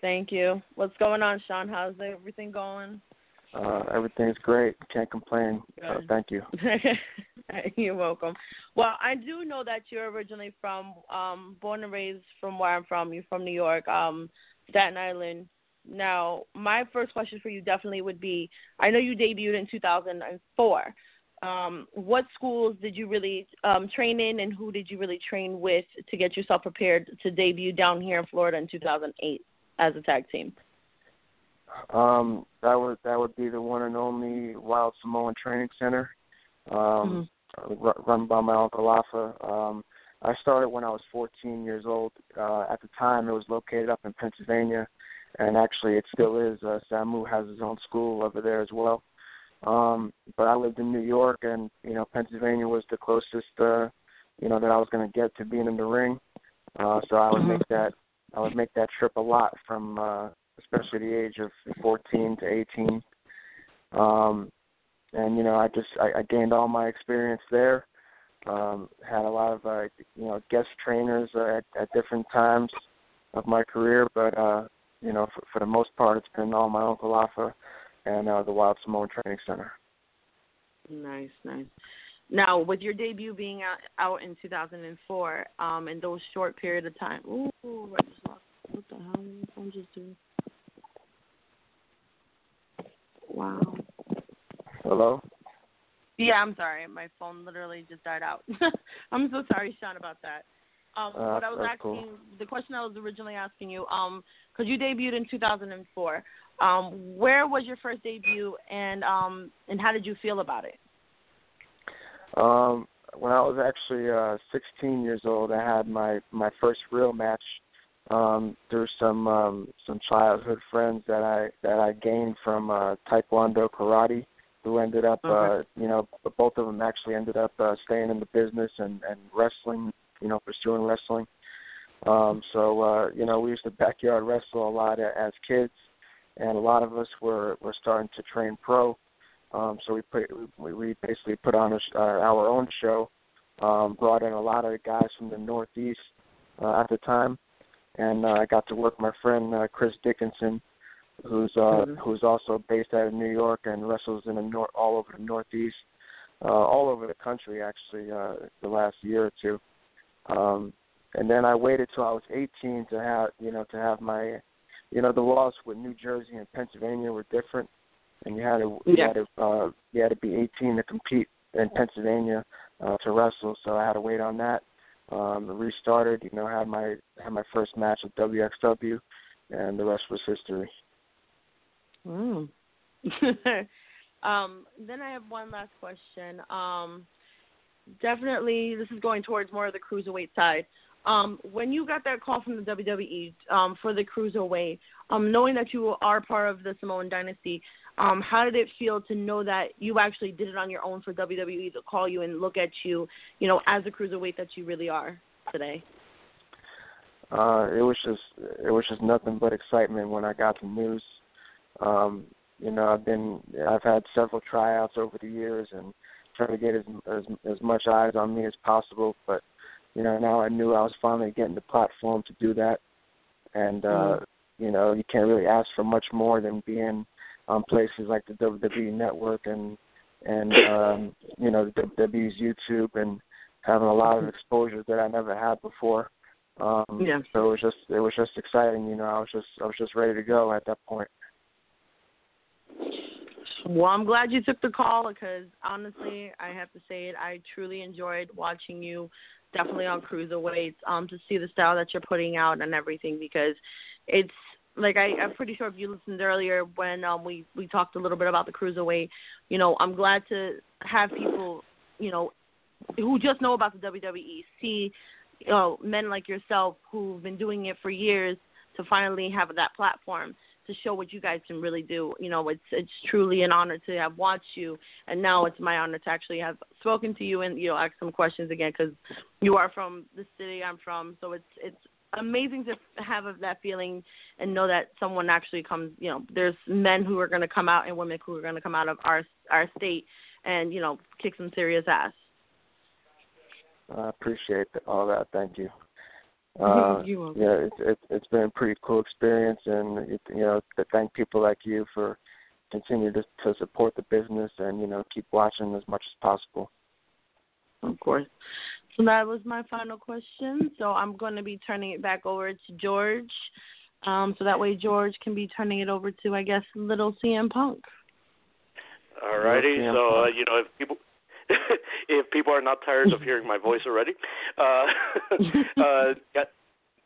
Thank you. What's going on, Sean? How's everything going? Uh, everything's great. Can't complain. Uh, thank you. you're welcome. Well, I do know that you're originally from, um, born and raised from where I'm from. You're from New York, um, Staten Island. Now, my first question for you definitely would be: I know you debuted in 2004. Um, what schools did you really um, train in, and who did you really train with to get yourself prepared to debut down here in Florida in 2008? as a tag team? Um, that would that would be the one and only Wild Samoan Training Center, um, mm-hmm. run by my uncle Afa. Um, I started when I was 14 years old. Uh, at the time, it was located up in Pennsylvania, and actually, it still is. Uh, Samu has his own school over there as well. Um, but I lived in New York, and you know, Pennsylvania was the closest, uh, you know, that I was going to get to being in the ring. Uh, so I would mm-hmm. make that I would make that trip a lot from uh, especially the age of 14 to 18. Um, and you know, I just I, I gained all my experience there. Um, had a lot of uh, you know guest trainers uh, at, at different times of my career, but uh, you know for, for the most part, it's been all my uncle Afa and uh, the Wild Samoan Training Center. Nice, nice. Now, with your debut being out, out in 2004, um, in those short period of time, ooh, I just lost. What the hell did my phone just do? Wow. Hello. Yeah, I'm sorry. My phone literally just died out. I'm so sorry, Sean, about that. Um, Uh, what I was asking, cool. the question I was originally asking you, um, because you debuted in 2004. Um, where was your first debut, and um, and how did you feel about it? Um, when I was actually uh, 16 years old, I had my my first real match um, through some um, some childhood friends that I that I gained from uh, Taekwondo karate, who ended up, uh, you know, both of them actually ended up uh, staying in the business and and wrestling, you know, pursuing wrestling. Um, so uh, you know, we used to backyard wrestle a lot as kids, and a lot of us were were starting to train pro. Um, so we put we, we basically put on a, uh, our own show, um, brought in a lot of guys from the Northeast uh, at the time, and uh, I got to work my friend uh, Chris Dickinson, who's uh, Mhm. who's also based out of New York and wrestles in the nor- all over the Northeast, uh, all over the country actually uh, the last year or two. Um, and then I waited till I was 18 to have you know to have my you know the laws with New Jersey and Pennsylvania were different, and you had to you Yeah. had to uh, you had to be 18 to compete in Pennsylvania uh, to wrestle. So I had to wait on that. Um, restarted, you know, had my had my first match with WXW, and the rest was history. Mm. um, then I have one last question. Um, definitely, this is going towards more of the cruiserweight side. Um, when you got that call from the WWE um, for the cruiserweight, um, knowing that you are part of the Samoan dynasty, um, how did it feel to know that you actually did it on your own for WWE to call you and look at you, you know, as a cruiserweight that you really are today? Uh, it was just it was just nothing but excitement when I got the news. Um, you know, I've been I've had several tryouts over the years and trying to get as as as much eyes on me as possible. But you know, now I knew I was finally getting the platform to do that, and uh, Mm. you know, you can't really ask for much more than being on places like the WWE Network and and um, you know the WWE's YouTube and having a lot of exposure that I never had before. Um, Yeah. So it was just it was just exciting. You know, I was just I was just ready to go at that point. Well, I'm glad you took the call because honestly, I have to say it. I truly enjoyed watching you, definitely on cruiserweights, um, to see the style that you're putting out and everything because it's like I, I'm pretty sure if you listened earlier when um we we talked a little bit about the cruiserweight, you know, I'm glad to have people, you know, who just know about the WWE see, you know, men like yourself who've been doing it for years to finally have that platform to show what you guys can really do. You know, it's it's truly an honor to have watched you, and now it's my honor to actually have spoken to you and you know ask some questions again because you are from the city I'm from. So it's it's amazing to have that feeling and know that someone actually comes. You know, there's men who are going to come out and women who are going to come out of our our state and you know kick some serious ass. I appreciate all that. Thank you. Uh, You're yeah, it's it's it's been a pretty cool experience, and it, you know, to thank people like you for continue to to support the business and you know keep watching as much as possible. Of course. So that was my final question. So I'm going to be turning it back over to George. Um, so that way George can be turning it over to, I guess, little CM Punk. Alrighty, Yeah, so uh, you know if people if people are not tired of hearing my voice already, uh, uh, yeah,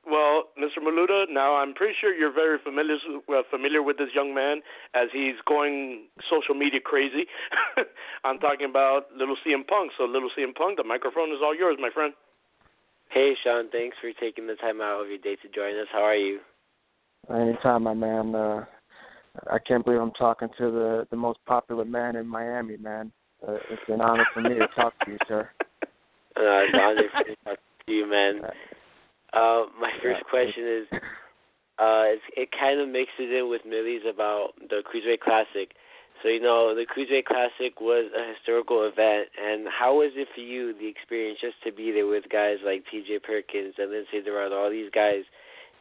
well, Mr. Maluta, now I'm pretty sure you're very familiar uh, familiar with this young man as he's going social media crazy. I'm talking about little CM Punk. So little CM Punk, the microphone is all yours, my friend. Hey, Sean, thanks for taking the time out of your day to join us. How are you? Anytime, my man. Uh, I can't believe I'm talking to the the most popular man in Miami, man. Uh, it's an honor for me to talk to you, sir. Uh, it's an honor for me to talk to you, man. Uh, my first question is, uh, it's, it kind of mixes in with Millie's about the Cruiserweight Classic. So you know, the Cruiserweight Classic was a historical event, and how was it for you, the experience, just to be there with guys like T.J. Perkins and Lince Dorado, all these guys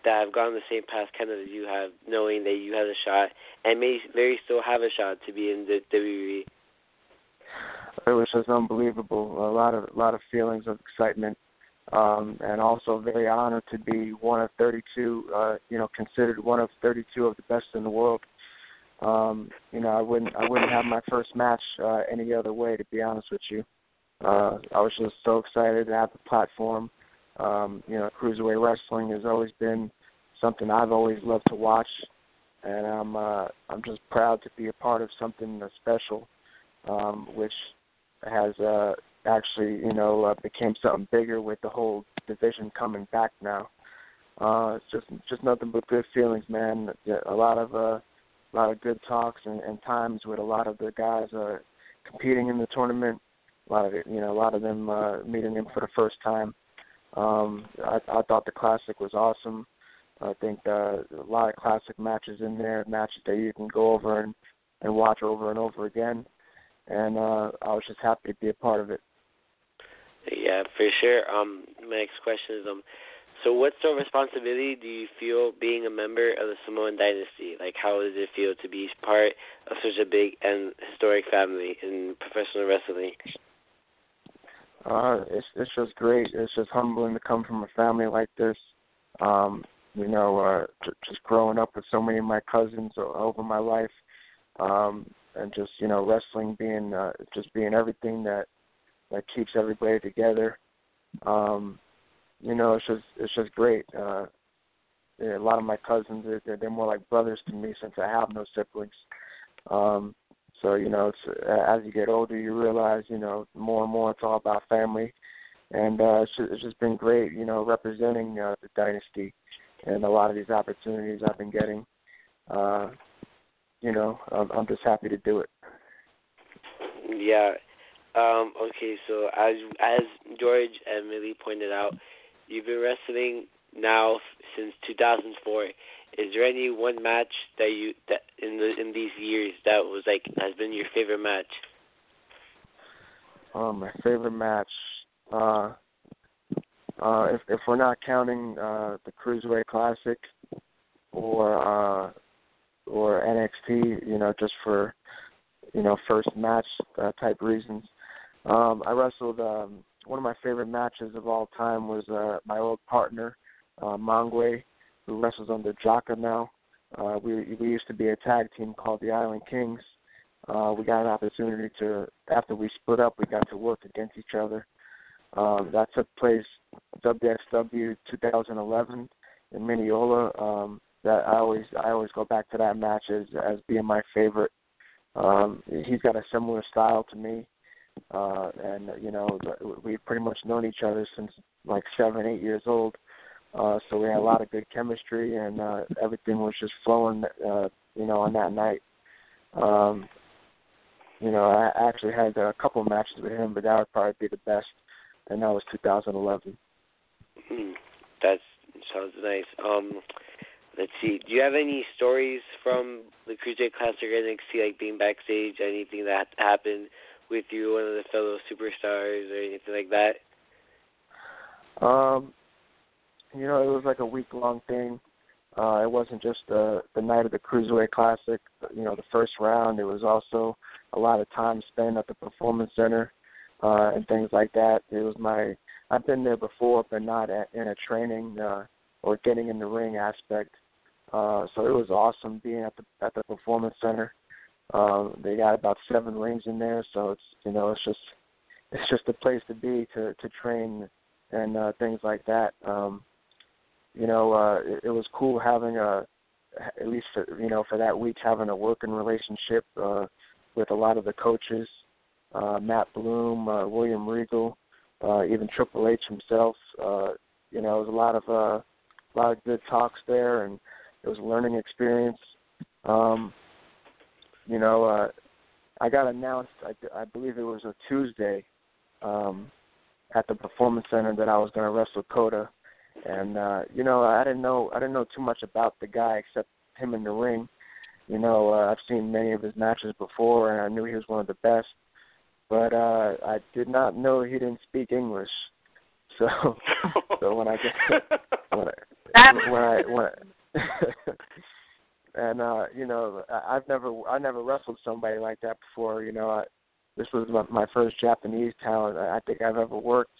that have gone the same path kind of as you have, knowing that you had a shot and may very still have a shot to be in the WWE. It was just unbelievable. A lot of a lot of feelings of excitement, um, and also very honored to be one of 32. Uh, you know, considered one of 32 of the best in the world. Um, you know, I wouldn't I wouldn't have my first match uh, any other way. To be honest with you, uh, I was just so excited to have the platform. Um, you know, cruiserweight wrestling has always been something I've always loved to watch, and I'm uh, I'm just proud to be a part of something special, um, which has uh, actually you know uh, became something bigger with the whole division coming back now. Uh, it's just just nothing but good feelings, man. A lot of uh, a lot of good talks and, and times with a lot of the guys uh, competing in the tournament. A lot of it, you know, a lot of them uh, meeting them for the first time. Um, I, I thought the classic was awesome. I think uh, a lot of classic matches in there, matches that you can go over and and watch over and over again. And uh, I was just happy to be a part of it. Yeah, for sure. Um, my next question is um, so, what sort of responsibility do you feel being a member of the Samoan dynasty? Like, how does it feel to be part of such a big and historic family in professional wrestling? Uh, it's it's just great. It's just humbling to come from a family like this. Um, you know, uh, just growing up with so many of my cousins over my life, um, and just you know, wrestling being uh, just being everything that that keeps everybody together. Um, you know, it's just it's just great. Uh, yeah, a lot of my cousins they're, they're more like brothers to me since I have no siblings. Um, so you know, it's as you get older, you realize you know more and more it's all about family, and uh, it's just, it's just been great. You know, representing uh, the dynasty and a lot of these opportunities I've been getting. Uh, you know, I'm, I'm just happy to do it. Yeah. Um, okay, so as as George and Millie pointed out, You've been wrestling now since 2004. Is there any one match that you that in the in these years that was like has been your favorite match? Oh, my favorite match. Uh, uh, if if we're not counting uh, the Cruiserweight Classic or uh, or NXT, you know, just for you know first match uh, type reasons. Um, I wrestled um, one of my favorite matches of all time was uh, my old partner, uh, Mangwe, who wrestles under Jaka now. Uh, we we used to be a tag team called the Island Kings. Uh, we got an opportunity to after we split up, we got to work against each other. Um, that took place WXW 2011 in Mineola. Um, that I always I always go back to that match as as being my favorite. Um, he's got a similar style to me uh, and you know we've pretty much known each other since like seven, eight years old. Uh, so we had a lot of good chemistry, and uh, everything was just flowing, uh, you know, on that night. Um, you know, I actually had a couple of matches with him, but that would probably be the best, and that was 2011. Mm, that sounds nice. Um, let's see. Do you have any stories from the Cruiserweight Classic or NXT, like being backstage, anything that happened with you, one of the fellow superstars, or anything like that? Um, you know, it was like a week long thing. Uh, it wasn't just the the night of the Cruiserweight Classic. You know, the first round. It was also a lot of time spent at the Performance Center uh, and things like that. It was my I've been there before, but not at, in a training uh, or getting in the ring aspect. Uh, so it was awesome being at the at the Performance Center. Um, they got about seven rings in there, so it's you know it's just it's just a place to be to to train and uh, things like that. Um, you know, uh, it, it was cool having a at least for you know for that week having a working relationship uh, with a lot of the coaches, uh, Matt Bloom, uh, William Regal, uh, even Triple H himself. Uh, you know, it was a lot of uh, a lot of good talks there, and it was a learning experience. Um, you know, uh, I got announced. I, I believe it was a Tuesday um, at the Performance Center that I was going to wrestle Kota, and uh, you know, I didn't know I didn't know too much about the guy except him in the ring, You know, uh, I've seen many of his matches before, and I knew he was one of the best. But uh, I did not know he didn't speak English. So, so when I get when I when I when I, and uh, you know, I've never I never wrestled somebody like that before. You know, I, this was my, my first Japanese talent I think I've ever worked,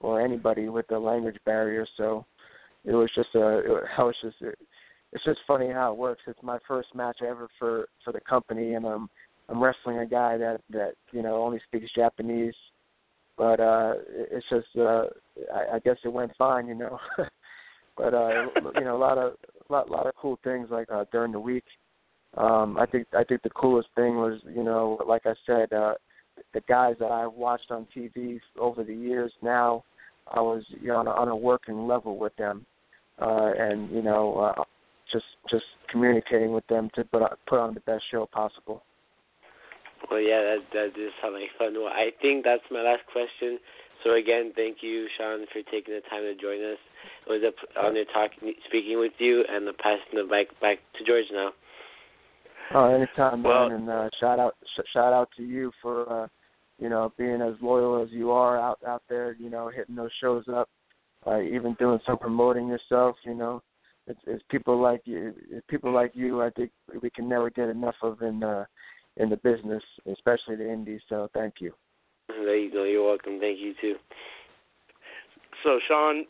or anybody with the language barrier. So it was just a it, I was just it, it's just funny how it works. It's my first match ever for for the company, and I'm I'm wrestling a guy that that you know only speaks Japanese. But uh it's just uh I, I guess it went fine, you know. but uh you know a lot of lot lot of cool things like uh during the week. Um I think I think the coolest thing was, you know, like I said, uh the guys that I've watched on TV over the years now I was you know on a, on a working level with them. Uh and you know uh just just communicating with them to put on, put on the best show possible. Well, yeah, that that sound like fun. Well, I think that's my last question. So again, thank you, Sean, for taking the time to join us. It was a honor talking, speaking with you, and passing the mic back to George now. Oh, anytime, well, man, and uh, shout out, sh- shout out to you for, uh, you know, being as loyal as you are out out there. You know, hitting those shows up, uh, even doing some promoting yourself. You know, it's, it's people like you, it's people like you. I think we can never get enough of in uh, in the business, especially the indies. So thank you. There you go. You're welcome. Thank you too. So Sean,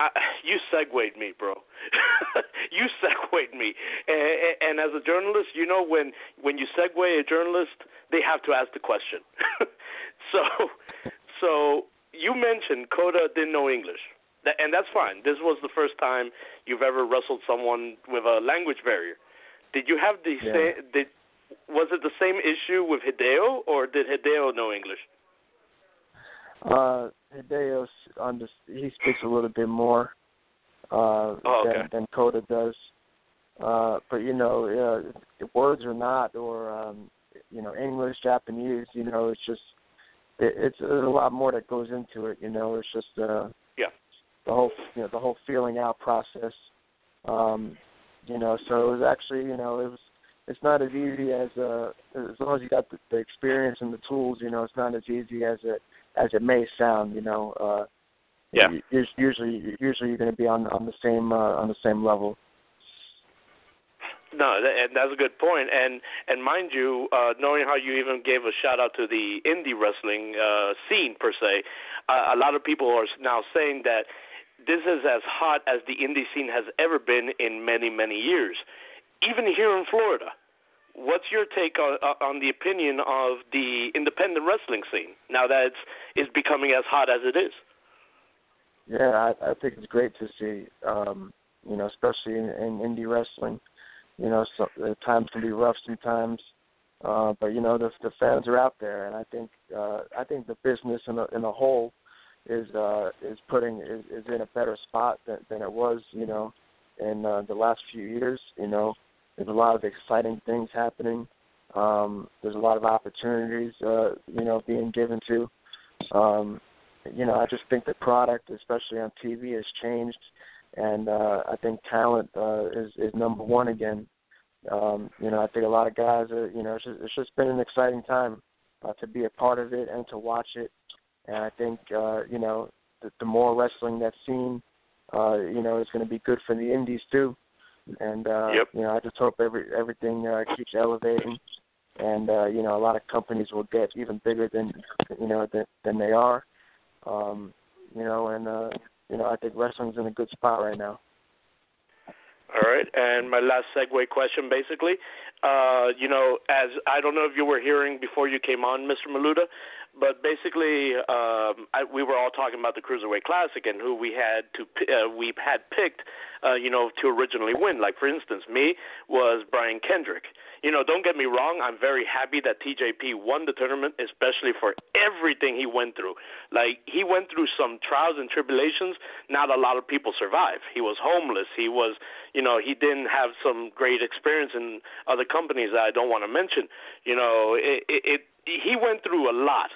I, you segued me, bro. you segued me, and, and as a journalist, you know when when you segue a journalist, they have to ask the question. so, so you mentioned Kota didn't know English, and that's fine. This was the first time you've ever wrestled someone with a language barrier. Did you have the Yeah. same? Did was it the same issue with Hideo, or did Hideo know English? Uh, Hideo, under, he speaks a little bit more uh, Oh, okay. than, than Kota does. Uh, but you know, uh, words or not, or um, you know, English, Japanese, you know, it's just it, it's there's a lot more that goes into it. You know, it's just uh, Yeah. the whole you know the whole feeling out process. Um, you know, so it was actually you know it was it's not as easy as uh as long as you got the, the experience and the tools. You know, it's not as easy as it as it may sound. You know. Uh, Yeah. Usually, usually you're going to be on on the same uh, on the same level. No, and that's a good point. And and mind you, uh, knowing how you even gave a shout out to the indie wrestling uh, scene per se, uh, a lot of people are now saying that this is as hot as the indie scene has ever been in many many years, even here in Florida. What's your take on, on the opinion of the independent wrestling scene now that it's is becoming as hot as it is? Yeah, I, I think it's great to see. Um, you know, especially in, in indie wrestling. You know, so, the times can be rough sometimes, uh, but you know the the fans are out there, and I think uh, I think the business in a, in a whole is uh, is putting is, is in a better spot than, than it was. You know, in uh, the last few years. You know, there's a lot of exciting things happening. Um, there's a lot of opportunities, uh, you know, being given to. Um, you know, I just think the product, especially on TV, has changed, and uh, I think talent uh, is is number one again. Um, you know, I think a lot of guys are, you know, it's just, it's just been an exciting time uh, to be a part of it and to watch it. And I think, uh, you know, the, the more wrestling that's seen, uh, you know, it's going to be good for the indies too. And uh, Yep. you know, I just hope every everything uh, keeps elevating, and uh, you know, a lot of companies will get even bigger than you know than, than they are. Um, you know, and uh, you know, I think wrestling's in a good spot right now. All right, and my last segue question, basically, uh, you know, as I don't know if you were hearing before you came on, Mr. Maluta, but basically, um, I, we were all talking about the Cruiserweight Classic and who we had to uh, we had picked, uh, you know, to originally win. Like for instance, me was Brian Kendrick. You know, don't get me wrong, I'm very happy that TJP won the tournament, especially for everything he went through. Like he went through some trials and tribulations not a lot of people survive. He was homeless. He was, you know, he didn't have some great experience in other companies that I don't want to mention. You know, it, it, it he went through a lot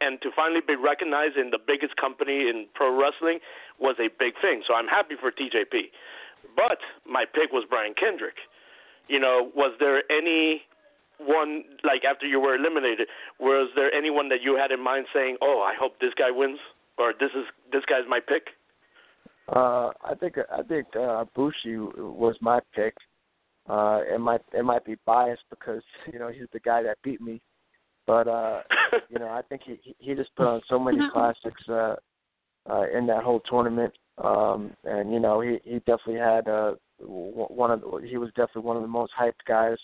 and to finally be recognized in the biggest company in pro wrestling was a big thing. So I'm happy for TJP. But my pick was Brian Kendrick. you know, was there any one like after you were eliminated? Was there anyone that you had in mind saying, "Oh, I hope this guy wins," or "This is this guy's my pick"? Uh, I think I think uh, Bushi was my pick. Uh, it might it might be biased because you know he's the guy that beat me, but uh, you know I think he he just put on so many classics uh, uh, in that whole tournament, um, and you know he he definitely had uh, one of the, he was definitely one of the most hyped guys.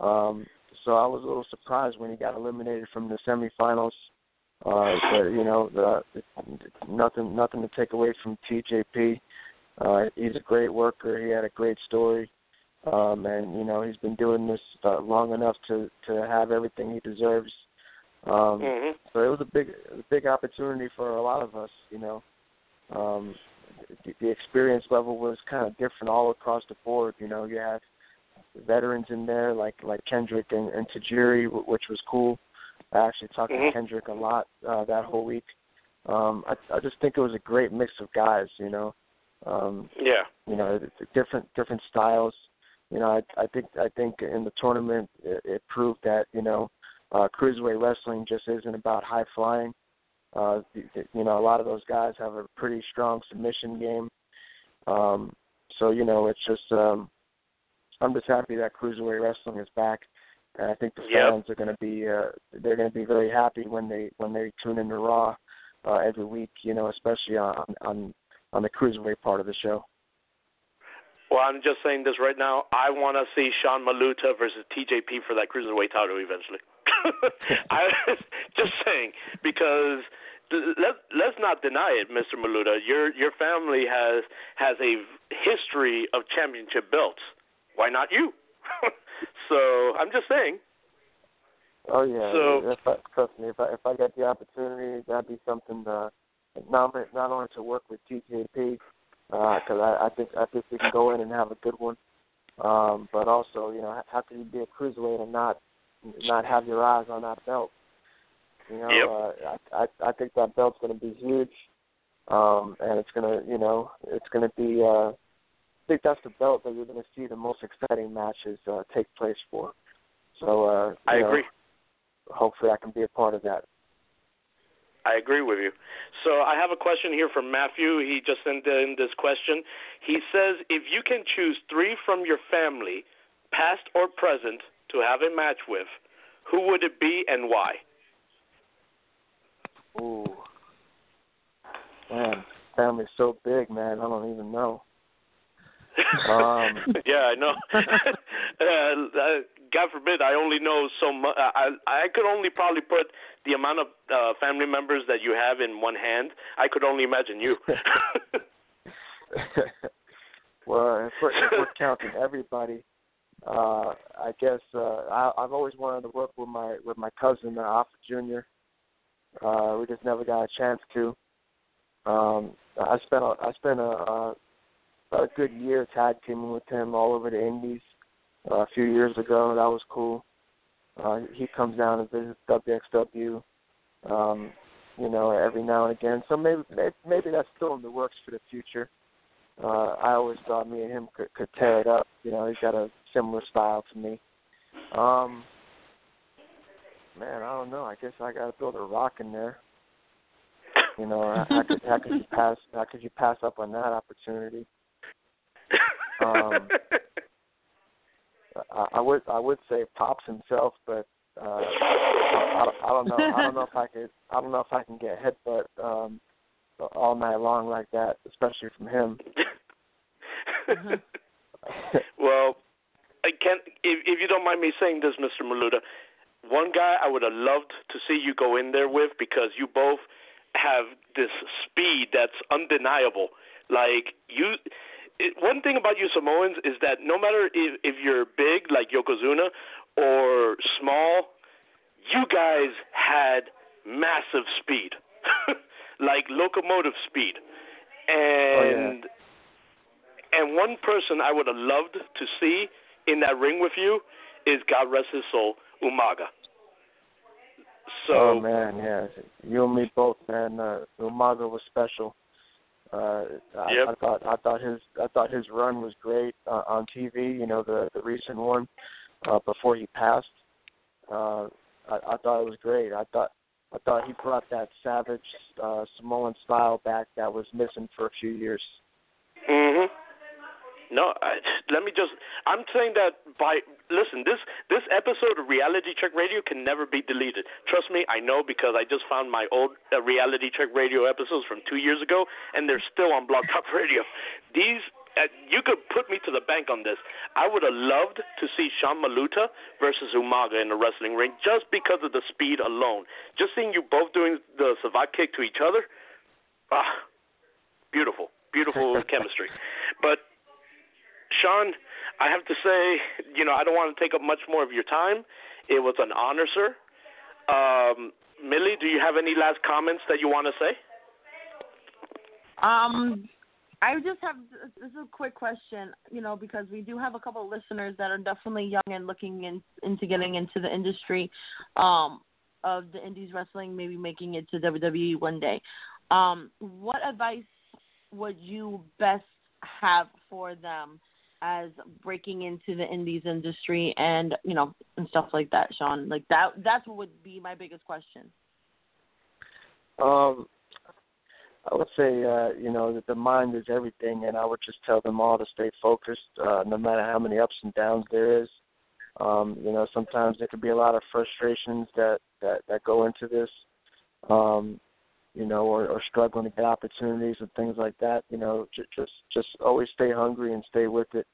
Um, so I was a little surprised when he got eliminated from the semifinals. Uh, but you know, the, nothing nothing to take away from TJP. Uh, he's a great worker. He had a great story, um, and you know he's been doing this uh, long enough to to have everything he deserves. Um, mm-hmm. So it was a big a big opportunity for a lot of us. You know, um, the, the experience level was kind of different all across the board. You know, you had veterans in there like like Kendrick and, and Tajiri, which was cool. I actually talked mm-hmm. to Kendrick a lot uh, that whole week. Um, I, I just think it was a great mix of guys. You know, um, yeah. You know, different different styles. You know, I, I think I think in the tournament it, it proved that you know uh, cruiserweight wrestling just isn't about high flying. Uh, you know, a lot of those guys have a pretty strong submission game. Um, so you know, it's just um, I'm just happy that cruiserweight wrestling is back. And I think the fans yep. are going to be uh, they're going to be very happy when they when they tune into Raw uh, every week. You know, especially on on on the cruiserweight part of the show. Well, I'm just saying this right now. I want to see Sean Maluta versus TJP for that cruiserweight title eventually. I just saying because let let's not deny it, Mr. Maluta. Your your family has has a history of championship belts. Why not you? so I'm just saying. Oh yeah. So if I, trust me, if I if I get the opportunity, that'd be something uh, not not only to work with TJP, because uh, I, I think I think we can go in and have a good one, um, but also you know how can you be a cruiserweight and not not have your eyes on that belt? You know, yep. uh, I, I I think that belt's going to be huge, um, and it's going to you know it's going to be. Uh, I think that's the belt that you're going to see the most exciting matches uh, take place for. So uh, I know, agree. Hopefully, I can be a part of that. I agree with you. So I have a question here from Matthew. He just sent in this question. He says, if you can choose three from your family, past or present, to have a match with, who would it be and why? Ooh, man, family's so big, man. I don't even know. Um, yeah, I know. uh, God forbid, I only know so much. I I could only probably put the amount of uh, family members that you have in one hand. I could only imagine you. well, if we're, if we're counting everybody, uh, I guess uh, I, I've always wanted to work with my with my cousin uh, Afa Junior. Uh, we just never got a chance to. Um, I spent a, I spent a, a a good year tag teaming with him all over the Indies uh, a few years ago. That was cool. Uh, he comes down and visits WXW, um, you know, every now and again. So maybe maybe, maybe that's still in the works for the future. Uh, I always thought me and him could, could tear it up. You know, he's got a similar style to me. Um, man, I don't know. I guess I got to build a rock in there. You know, how could how could you pass how could you pass up on that opportunity? Um, I, I would I would say pops himself, but uh, I, I, I don't know. I don't know if I could. I don't know if I can get headbutt um, all night long like that, especially from him. well, I can't. If, if you don't mind me saying this, Mr. Maluta, one guy I would have loved to see you go in there with because you both have this speed that's undeniable. Like you, it, one thing about you Samoans is that no matter if, if you're big like Yokozuna or small, you guys had massive speed, like locomotive speed, and oh, yeah. and one person I would have loved to see in that ring with you is God rest his soul, Umaga. So, oh man, yeah, you and me both, man. Uh, Umaga was special. Uh, I, I thought I thought his I thought his run was great uh, on TV. You know the the recent one uh, before he passed. Uh, I, I thought it was great. I thought I thought he brought that savage uh, Samoan style back that was missing for a few years. Mhm. No, I, let me just. I'm saying that by listen. This this episode of Reality Check Radio can never be deleted. Trust me, I know because I just found my old uh, Reality Check Radio episodes from two years ago, and they're still on Blog Talk Radio. These. Uh, you could put me to the bank on this. I would have loved to see Sean Maluta versus Umaga in the wrestling ring just because of the speed alone. Just seeing you both doing the savate kick to each other, ah, beautiful, beautiful chemistry. But Sean, I have to say, you know, I don't want to take up much more of your time. It was an honor, sir. Um, Millie, do you have any last comments that you want to say? Um, I just have this is a quick question, you know, because we do have a couple of listeners that are definitely young and looking in, into getting into the industry um, of the indies wrestling, maybe making it to WWE one day. Um, what advice would you best have for them as breaking into the indies industry and you know and stuff like that, Sean? Like that that's what would be my biggest question. Um, I would say, uh, you know, that the mind is everything, and I would just tell them all to stay focused, uh, no matter how many ups and downs there is. Um, you know, sometimes there could be a lot of frustrations that that that go into this. Um, you know, or, or struggling to get opportunities and things like that. You know, j- just just always stay hungry and stay with it.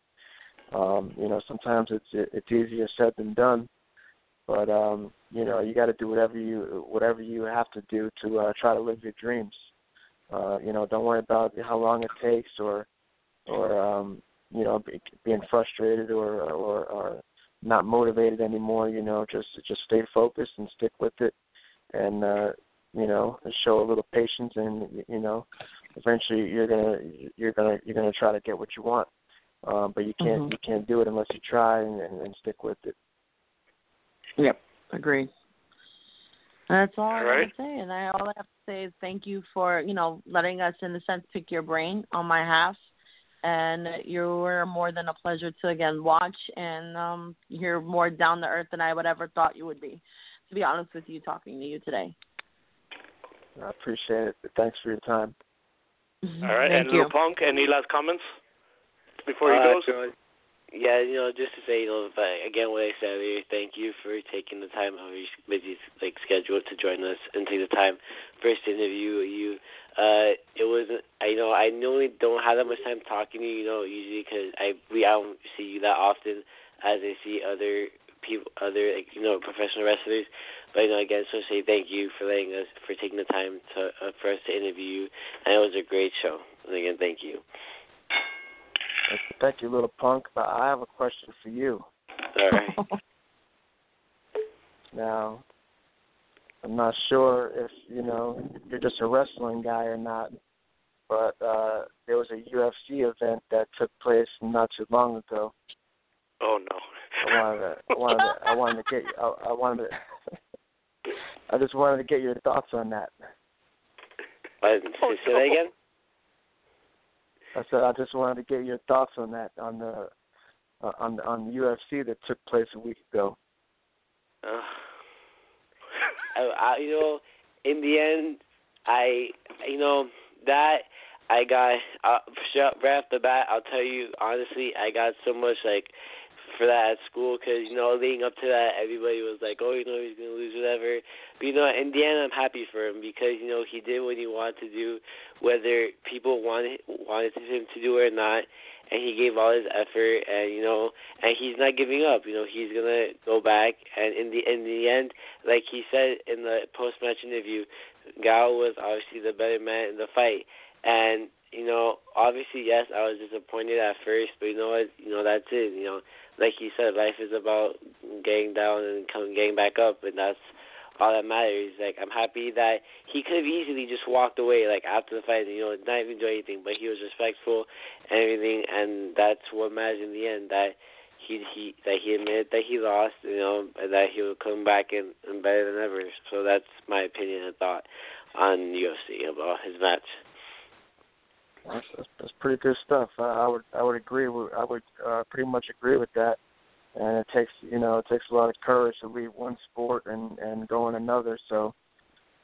Um, you know, sometimes it's it, it's easier said than done, but um, you know, you got to do whatever you whatever you have to do to uh, try to live your dreams. Uh, you know, don't worry about how long it takes or or um, you know be, being frustrated or, or or not motivated anymore. You know, just just stay focused and stick with it, and uh, you know, show a little patience, and you know, eventually you're gonna you're gonna you're gonna try to get what you want. Um, but you can't Mhm. you can't do it unless you try and, and, and stick with it. Yep, agreed. That's all I All have to say, and I all I have to say is thank you for you know letting us, in a sense, pick your brain on my half, and you were more than a pleasure to again watch, and um, you're more down to earth than I would ever thought you would be. To be honest with you, talking to you today. I appreciate it. Thanks for your time. All right, Thank and you. Lil Punk, any last comments before he Uh, goes? sure. Yeah, you know, just to say, you know, again, what I said earlier, thank you for taking the time out of your busy like schedule to join us and take the time first to interview you. Uh, it was, I know, I normally don't have that much time talking to you, you know, usually because I we I don't see you that often as I see other people, other like you know professional wrestlers. You know, again, so say thank you for letting us for taking the time to uh, for us to interview you, and it was a great show. And again, thank you. Thank you, little punk. But I have a question for you. All right. Now, I'm not sure if you know you're just a wrestling guy or not, but uh, there was a UFC event that took place not too long ago. Oh no. I wanted to, I wanted to, I wanted to get, I, I wanted to, I just wanted to get your thoughts on that. What, Oh, say that again. I said I just wanted to get your thoughts on that on the uh, on on the UFC that took place a week ago. Uh, I, I, you know, in the end, I, you know, that I got uh, right off the bat. I'll tell you honestly, I got so much like for that at school because you know, leading up to that, everybody was like, "Oh, you know, he's gonna lose, whatever." But you know, in the end, I'm happy for him because you know he did what he wanted to do, whether people wanted wanted him to do it or not and he gave all his effort and you know and he's not giving up you know he's to go back and in the in the end like he said in the post match interview Gall was obviously the better man in the fight and you know obviously yes I was disappointed at first but you know what you know that's it you know like he said life is about getting down and coming getting back up and that's all that matters. Like I'm happy that he could have easily just walked away like after the fight, you know, not even do anything, but he was respectful and everything, and that's what matters in the end. That he he that he admitted that he lost, you know, and that he will come back and, and better than ever. So that's my opinion and thought on UFC about his match. That's, that's, that's pretty good stuff. I, I would I would agree. I would uh, pretty much agree with that. And it takes you know it takes a lot of courage to leave one sport and and go in another. So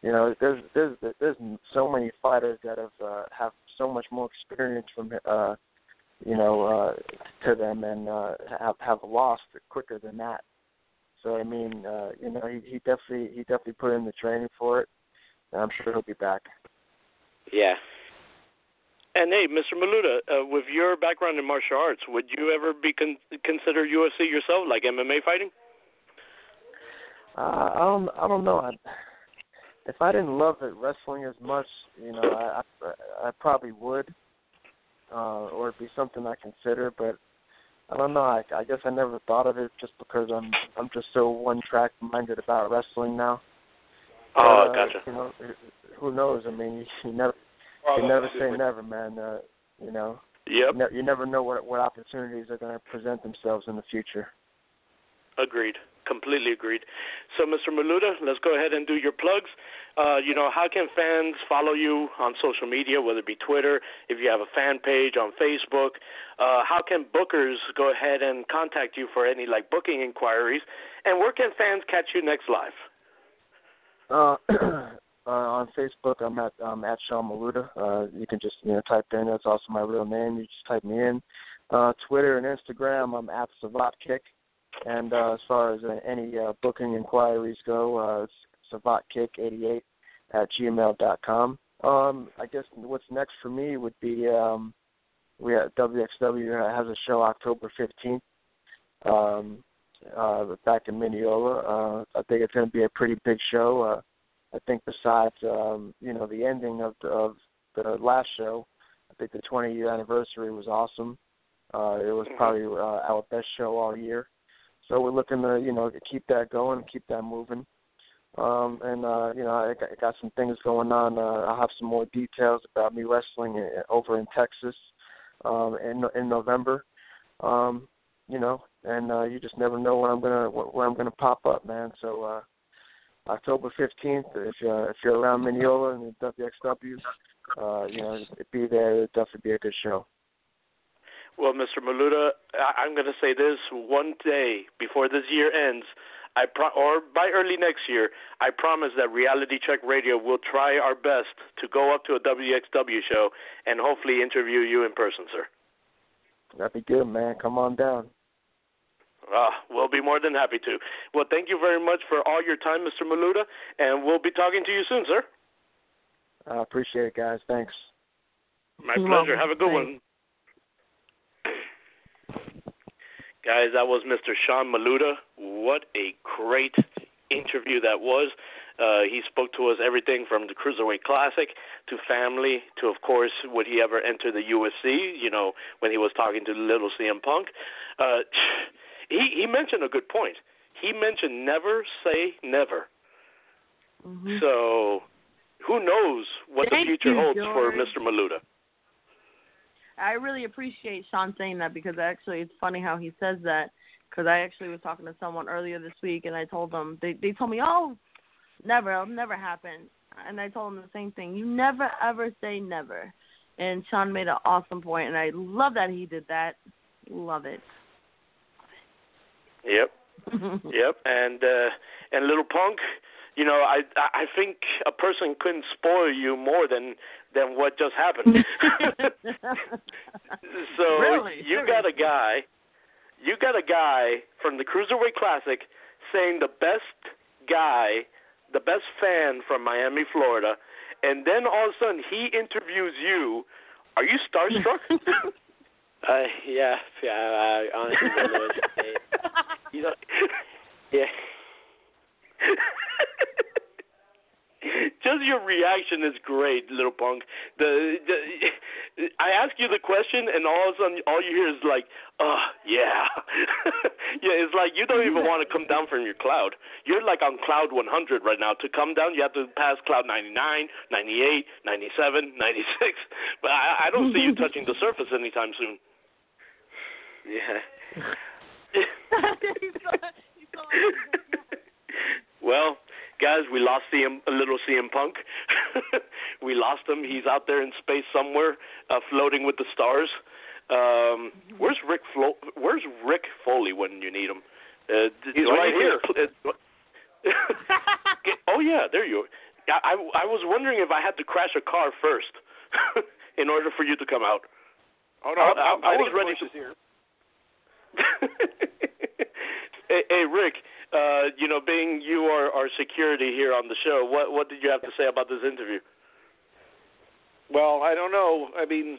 you know there's there's there's so many fighters that have uh, have so much more experience from uh, you know uh, to them and uh, have have lost quicker than that. So I mean, uh, you know, he, he definitely he definitely put in the training for it. And I'm sure he'll be back. Yeah. And hey, Mr. Maluta, uh, with your background in martial arts, would you ever be con- consider UFC yourself, like MMA fighting? Uh, I don't I don't know. I, if I didn't love it wrestling as much, you know, I I, I probably would, uh, or it'd be something I consider. But I don't know. I, I guess I never thought of it just because I'm I'm just so one track minded about wrestling now. Oh, uh, gotcha. You know, who knows? I mean, you, you never you never say never, man. Uh, you know, Yep. you, ne- you never know what what opportunities are going to present themselves in the future. Agreed. Completely agreed. So, Mr. Maluta, let's go ahead and do your plugs. Uh, you know, how can fans follow you on social media, whether it be Twitter, if you have a fan page on Facebook? Uh, how can bookers go ahead and contact you for any like booking inquiries? And where can fans catch you next live? Uh, uh, on Facebook, I'm at um, at Sean Maluta. Uh, you can just you know type in. That's also my real name. You just type me in. Uh, Twitter and Instagram, I'm at Savate Kick. And uh, as far as uh, any uh, booking inquiries go, uh, it's savatkick88 at gmail.com. Um, I guess what's next for me would be um, we at WXW has a show October 15th um, uh, back in Mineola. Uh, I think it's going to be a pretty big show. Uh, I think besides um, you know the ending of the, of the last show, I think the 20 year anniversary was awesome. Uh, it was probably uh, our best show all year. So we're looking to you know to keep that going, keep that moving. Um, and uh, you know I got, I got some things going on. Uh, I'll have some more details about me wrestling in, over in Texas um, in in November. Um, you know, and uh, you just never know when I'm gonna where I'm gonna pop up, man. So. uh October fifteenth. If you're if you're around Mineola and the WXW, uh, you know, be there. It'll definitely be a good show. Well, Mr. Maluta, I- I'm going to say this one day before this year ends, I pro- or by early next year, I promise that Reality Check Radio will try our best to go up to a WXW show and hopefully interview you in person, sir. That'd be good, man. Come on down. Ah, we'll be more than happy to. Well, thank you very much for all your time, Mr. Maluta, and we'll be talking to you soon, sir. I appreciate it, guys. Thanks. My You're pleasure. welcome. Have a good one. Guys, that was Mr. Sean Maluta. What a great interview that was. Uh, he spoke to us everything from the Cruiserweight Classic to family to, of course, would he ever enter the UFC, you know, when he was talking to little CM Punk. Uh, he, he mentioned a good point. He mentioned never say never. Mhm. So who knows what Thank the future you, holds for Mr. Maluta. I really appreciate Sean saying that because actually it's funny how he says that because I actually was talking to someone earlier this week and I told them they they told me oh never it'll never happen and I told them the same thing you never ever say never and Sean made an awesome point and I love that he did that love it Yep. Yep, and uh, and little punk, you know, I I think a person couldn't spoil you more than than what just happened. so Really? you got a guy, you got a guy from the Cruiserweight Classic saying the best guy, the best fan from Miami, Florida, and then all of a sudden he interviews you. Are you starstruck? Uh, yeah, yeah. I honestly don't know what to say. You know, yeah. Just your reaction is great, little punk. The, the I ask you the question, and all of a sudden, all you hear is like, "Oh, yeah, yeah." It's like you don't even want to come down from your cloud. You're like on cloud 100 right now. To come down, you have to pass cloud 99, 98, 97, 96. But I, I don't see you touching the surface anytime soon. Yeah. He's so- he's so- well, guys, we lost CM, a little CM Punk. we lost him. He's out there in space somewhere, uh, floating with the stars. Um, where's Rick? Flo- where's Rick Foley when you need him? Uh, He's right need here. uh, oh yeah, there you. Are. I, I I was wondering if I had to crash a car first in order for you to come out. Oh no, I- I'm, I I'm was ready voices here. hey, hey, Rick. Uh, you know, being you are our security here on the show, what what did you have to say about this interview? Well, I don't know. I mean,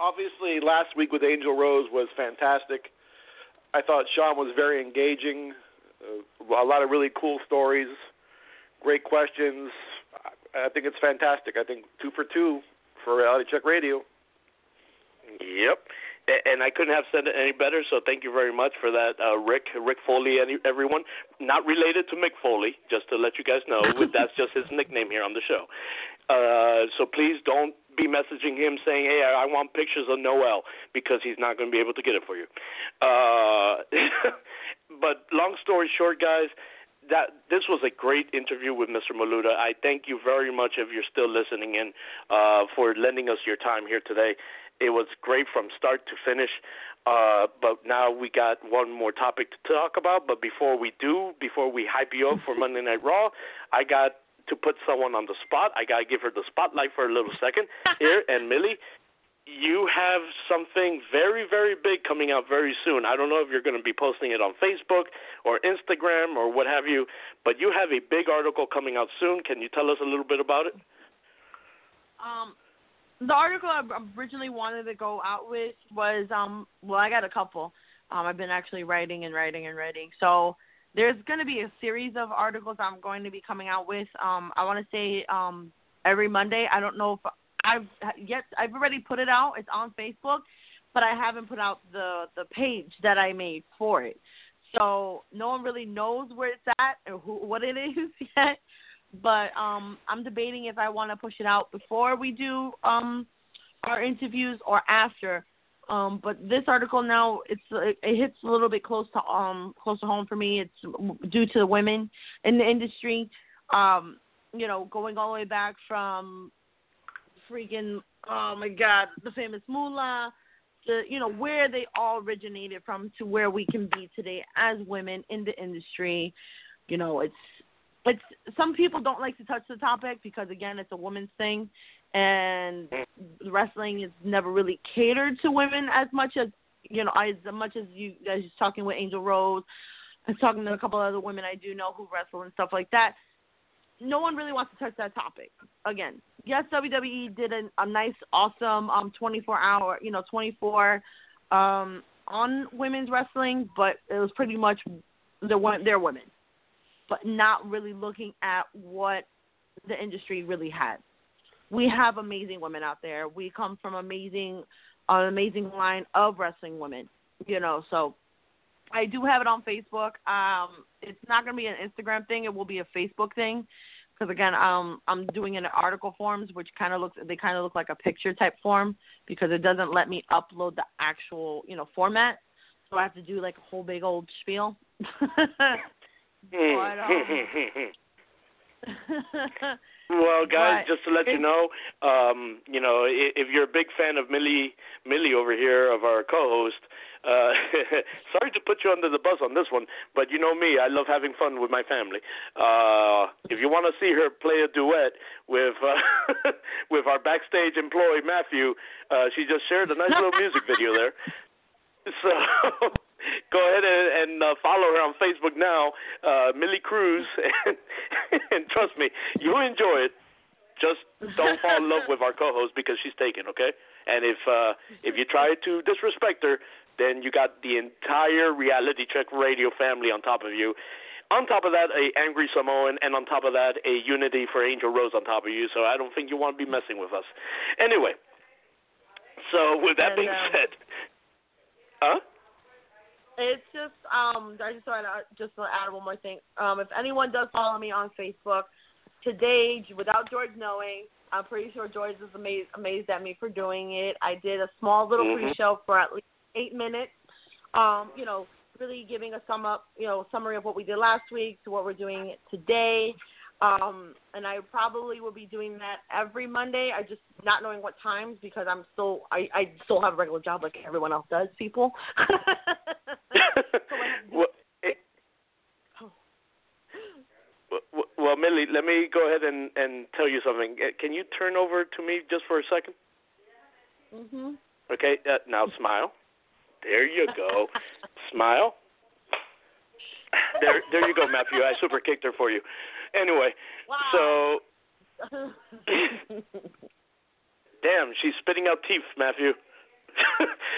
obviously, last week with Angel Rose was fantastic. I thought Sean was very engaging. Uh, a lot of really cool stories, great questions. I, I think it's fantastic. I think two for two for Reality Check Radio. Yep. And I couldn't have said it any better, so thank you very much for that, uh, Rick, Rick Foley, and everyone. Not related to Mick Foley, just to let you guys know. That's just his nickname here on the show. Uh, so please don't be messaging him saying, "Hey, I I want pictures of Noelle," because he's not going to be able to get it for you. Uh, but long story short, guys, that this was a great interview with Mr. Maluta. I thank you very much if you're still listening in uh, for lending us your time here today. It was great from start to finish. Uh, but now we got one more topic to talk about. But before we do, before we hype you up for Monday Night Raw, I got to put someone on the spot. I got to give her the spotlight for a little second here. And Millie, you have something very, very big coming out very soon. I don't know if you're going to be posting it on Facebook or Instagram or what have you, but you have a big article coming out soon. Can you tell us a little bit about it? Um, the article I originally wanted to go out with was um well I got a couple. Um I've been actually writing and writing and writing. So there's going to be a series of articles I'm going to be coming out with. Um I want to say um every Monday. I don't know if I've yet I've already put it out. It's on Facebook, but I haven't put out the the page that I made for it. So no one really knows where it's at or who what it is yet but um I'm debating if I want to push it out before we do um our interviews or after. Um but this article now it's it, it hits a little bit close to um close to home for me. It's due to the women in the industry. Um you know, going all the way back from freaking oh my god, the famous Moolah to you know where they all originated from to where we can be today as women in the industry. You know, it's it's some people don't like to touch the topic because again it's a woman's thing. And wrestling is never really catered to women as much as you know as much as you guys talking with Angel Rose and talking to a couple other women I do know who wrestle and stuff like that. No one really wants to touch that topic. Again yes WWE did an, a nice awesome um 24 hour you know 24 um on women's wrestling but it was pretty much the one they're women but not really looking at what the industry really has. We have amazing women out there. We come from amazing, an amazing line of wrestling women. You know, so I do have it on Facebook. Um, it's not going to be an Instagram thing. It will be a Facebook thing because again, um, I'm doing it in article forms, which kind of looks they kind of look like a picture type form because it doesn't let me upload the actual you know format. So I have to do like a whole big old spiel. But, um, Well, guys, just to let you know, um, you know, i- if you're a big fan of Millie, Millie over here, of our co-host, uh, sorry to put you under the bus on this one, but you know me, I love having fun with my family. Uh, if you want to see her play a duet with uh, with our backstage employee Matthew, uh, she just shared a nice little music video there. So go ahead and, and uh, follow her on Facebook now, uh, Millie Cruz, and, and trust me, you'll enjoy it. Just don't fall in love with our co-host because she's taken, okay? And if uh, if you try to disrespect her, then you got the entire Reality Check Radio family on top of you. On top of that, a angry Samoan, and on top of that, a Unity for Angel Rose on top of you. So I don't think you want to be messing with us. Anyway, so with that And, being um, said, huh? It's just um I just want to just to add one more thing. Um if anyone does follow me on Facebook today without George knowing, I'm pretty sure George is amazed amazed at me for doing it. I did a small little Mhm. pre-show for at least 8 minutes. Um, you know, really giving a sum up, you know, summary of what we did last week to what we're doing today. Um, and I probably will be doing that every Monday. I just not knowing what times because I'm still I I still have a regular job like everyone else does. People. well, it, well, well, Millie, let me go ahead and and tell you something. Uh, Can you turn over to me just for a second? Mhm. Okay. Uh, now smile. There you go. smile. There, there you go, Matthew. I super kicked her for you. Anyway, so damn, she's spitting out teeth, Matthew.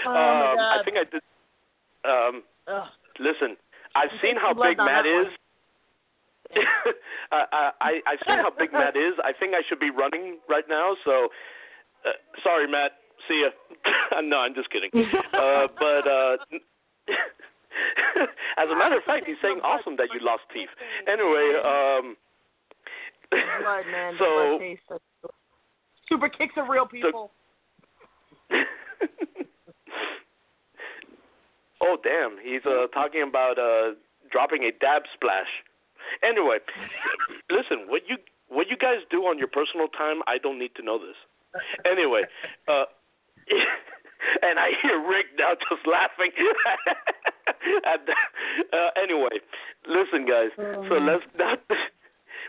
Oh, um. I think I did. Um, Ugh. listen, I've seen how big Matt is. I, I I've seen how big Matt is. I think I should be running right now. So, uh, sorry, Matt. See ya. no, I'm just kidding. Uh, but uh, as a matter of fact, he's saying awesome that you lost teeth. Anyway, um, man. so. Super kicks of real people. oh damn, he's uh, talking about uh, dropping a dab splash. Anyway, listen, what you what you guys do on your personal time, I don't need to know this. Anyway, uh, and I hear Rick now just laughing. uh, anyway, listen, guys. So let's not.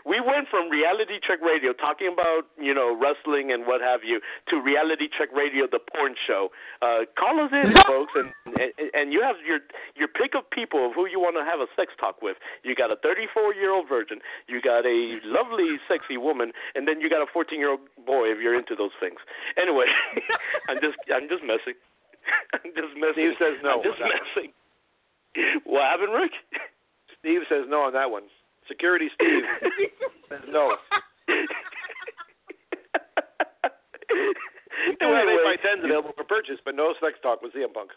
We went from reality check radio talking about you know wrestling and what have you to reality check radio, the porn show. Uh, call us in, folks, and, and and you have your your pick of people of who you want to have a sex talk with. You got a 34 year old virgin, you got a lovely, sexy woman, and then you got a 14 year old boy if you're into those things. Anyway, I'm just I'm just messing. I'm just messing. Steve says no I'm just messing. What happened, Rick? Steve says no on that one. Security Steve says no. Anyway, Anyway. my ten's available for purchase, but no sex talk with CM Punk.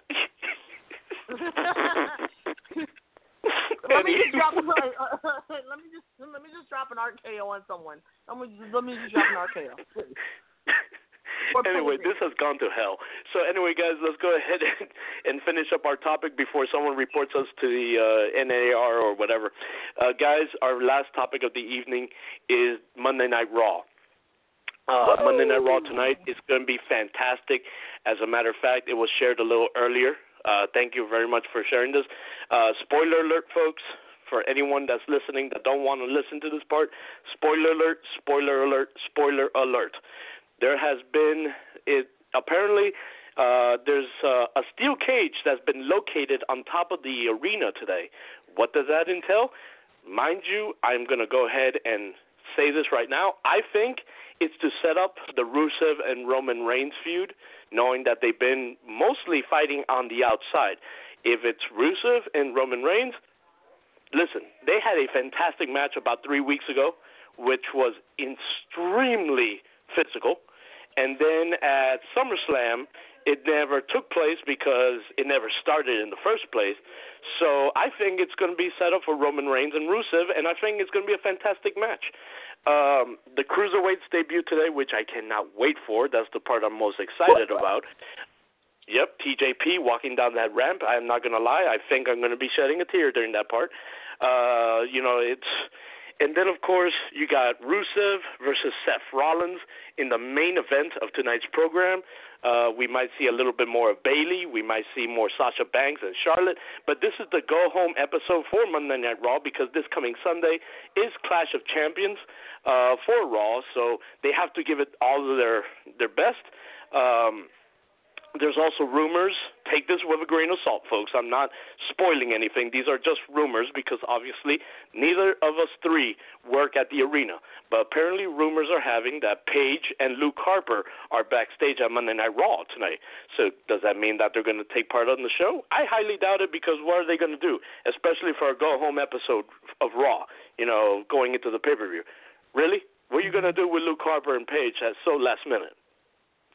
let me just drop. Uh, uh, uh, let me just let me just drop an RKO on someone. Let me let me just drop an RKO. Anyway, this has gone to hell. So anyway, guys, let's go ahead and, and finish up our topic before someone reports us to the uh, NAR or whatever. Uh, guys, our last topic of the evening is Monday Night Raw. Uh, Monday Night Raw tonight is going to be fantastic. As a matter of fact, it was shared a little earlier. Uh, thank you very much for sharing this. Uh, spoiler alert, folks. For anyone that's listening that don't want to listen to this part, spoiler alert, spoiler alert, spoiler alert. There has been it apparently uh, there's uh, a steel cage that's been located on top of the arena today. What does that entail? Mind you, I'm going to go ahead and say this right now. I think it's to set up the Rusev and Roman Reigns feud, knowing that they've been mostly fighting on the outside. If it's Rusev and Roman Reigns, listen, they had a fantastic match about three weeks ago, which was extremely physical. And then at SummerSlam, it never took place because it never started in the first place. So I think it's going to be set up for Roman Reigns and Rusev, and I think it's going to be a fantastic match. Um, the cruiserweights debut today, which I cannot wait for. That's the part I'm most excited about. Yep, TJP walking down that ramp. I'm not gonna lie. I think I'm gonna be shedding a tear during that part. Uh, you know, it's and then of course you got Rusev versus Seth Rollins in the main event of tonight's program. Uh, we might see a little bit more of Bayley. We might see more Sasha Banks and Charlotte. But this is the go home episode for Monday Night Raw because this coming Sunday is Clash of Champions uh, for Raw. So they have to give it all of their their best. Um, there's also rumors. Take this with a grain of salt, folks. I'm not spoiling anything. These are just rumors because obviously neither of us three work at the arena. But apparently, rumors are having that Paige and Luke Harper are backstage at Monday Night Raw tonight. So does that mean that they're going to take part on the show? I highly doubt it because what are they going to do? Especially for a go home episode of Raw, you know, going into the pay per view. Really? What are you going to do with Luke Harper and Paige at so last minute?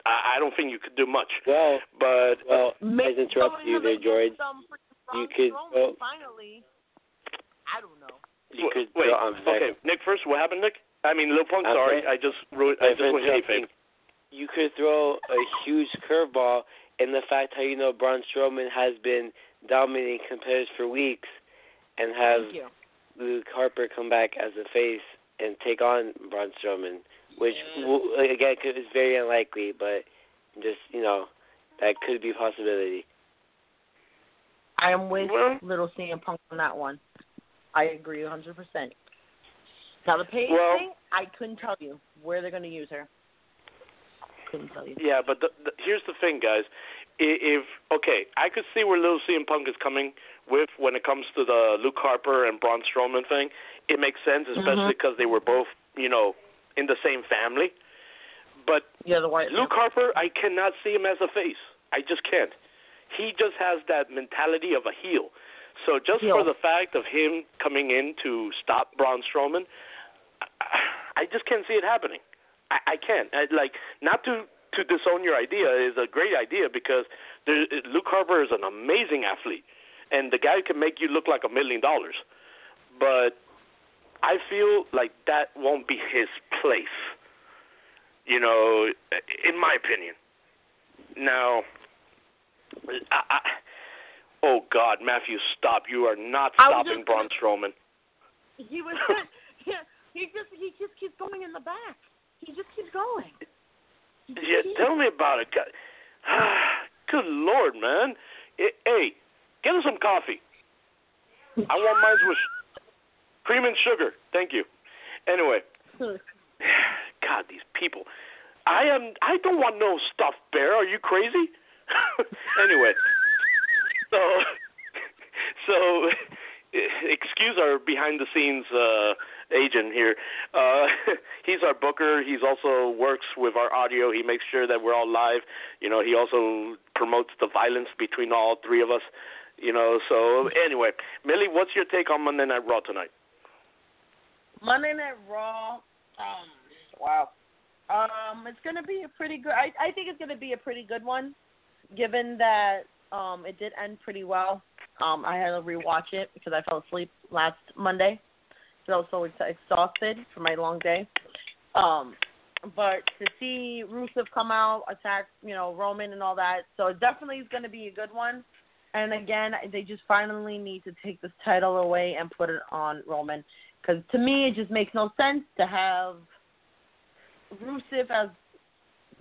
I, I don't think you could do much. Well, but uh, well, Make I interrupt you have there, a George. You could Strowman, go- finally. I don't know. You could wait. throw on Okay, Nick. First, what happened, Nick? I mean, Lil Punk. Okay. Sorry, I just wrote. I just went kayfabe. You could throw a huge curveball in the fact how you know Braun Strowman has been dominating competitors for weeks, and have Thank you. Luke Harper come back as a face and take on Braun Strowman, which again is very unlikely, but just you know that could be a possibility. I am with Well- Little CM Punk on that one. I agree 100%. Now, the Paige Well- thing, I couldn't tell you where they're going to use her. Couldn't tell you. Yeah, but the, the, here's the thing, guys. I- If okay, I could see where Little CM Punk is coming with when it comes to the Luke Harper and Braun Strowman thing. It makes sense, especially mm-hmm. because they were both, you know, in the same family. But Yeah, the White Luke Harper, I cannot see him as a face. I just can't. He just has that mentality of a heel. So just Heel. for the fact of him coming in to stop Braun Strowman, I, I just can't see it happening. I, I can't. I, like not to to disown your idea is a great idea because there, Luke Harper is an amazing athlete, and the guy can make you look like a million dollars. But I feel like that won't be his place. You know, in my opinion. Now, I, I, oh God, Matthew, stop! You are not stopping just- Braun Strowman. He was. yeah, he just he just keeps going in the back. He just keeps going. He Yeah, keeps- tell me about it. God- Good Lord, man. Eh, Hey, get us some coffee. I want mine with cream and sugar. Thank you. Anyway, God, these people. I am. I don't want no stuffed bear. Are you crazy? anyway, so so excuse our behind the scenes uh agent here. Uh he's our booker. He's also works with our audio. He makes sure that we're all live. You know, he also promotes the violence between all three of us. You know, so anyway, Millie, what's your take on Monday Night Raw tonight? Monday Night Raw. Um, wow. Um, it's gonna be a pretty good. I I think it's gonna be a pretty good one, given that um it did end pretty well. Um, I had to rewatch it because I fell asleep last Monday, so I was so ex- exhausted for my long day. Um, but to see Rusev come out, attack, you know, Roman and all that, so it definitely is going to be a good one. And again, they just finally need to take this title away and put it on Roman, because to me it just makes no sense to have Rusev as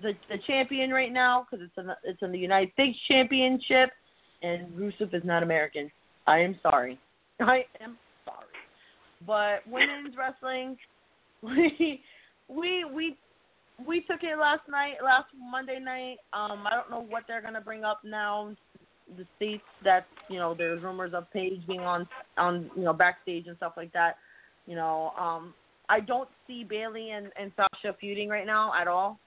the the champion right now because it's in the, it's in the United States Championship, and Rusev is not American. I am sorry. I am sorry. But women's wrestling, we we we we took it last night, last Monday night. Um, I don't know what they're gonna bring up now. The states that you know there's rumors of Paige being on on you know backstage and stuff like that. You know, um, I don't see Bayley and and Sasha feuding right now at all.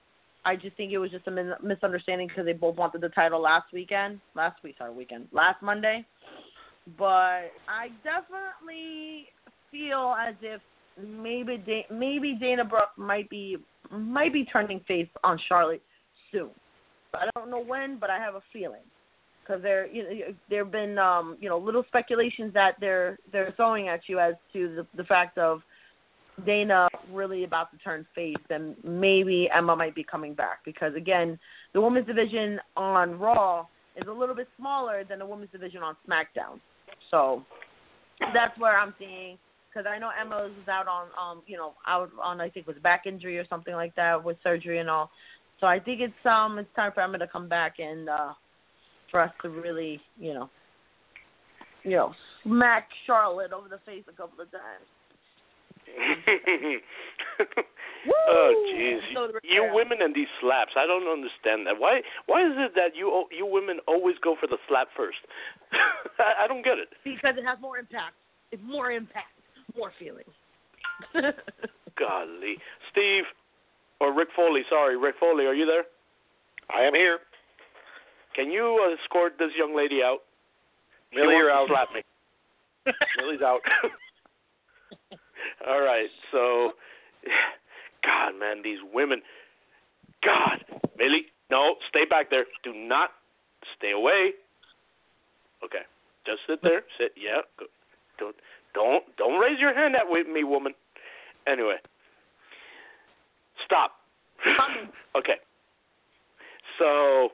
I just think it was just a min- misunderstanding because they both wanted the title last weekend, last week, sorry, weekend, last Monday. But I definitely feel as if maybe da- maybe Dana Brooke might be might be turning face on Charlotte soon. I don't know when, but I have a feeling because there you know, there have been um, you know little speculations that they're they're throwing at you as to the, the fact of Dana really about to turn face, and maybe Emma might be coming back because again, the women's division on Raw is a little bit smaller than the women's division on SmackDown. So that's where I'm seeing because I know Emma was out on um you know out on I think it was back injury or something like that with surgery and all. So I think it's um it's time for Emma to come back and uh for us to really you know you know smack Charlotte over the face a couple of times. oh jeez, So the- you women and these slaps. I don't understand that. Why? Why is it that you you women always go for the slap first? I, I don't get it. because it has more impact. It's more impact, more feelings. Golly, Steve or Rick Foley. Sorry, Rick Foley. Are you there? I am here. Can you uh, escort this young lady out? She Millie, you're out. Slap me. Millie's out. All right, so God, man, these women. God, Millie, no, stay back there. Do not stay away. Okay, just sit there. Sit. Yeah. Go. Don't don't don't raise your hand at with me, woman. Anyway, stop. okay. So,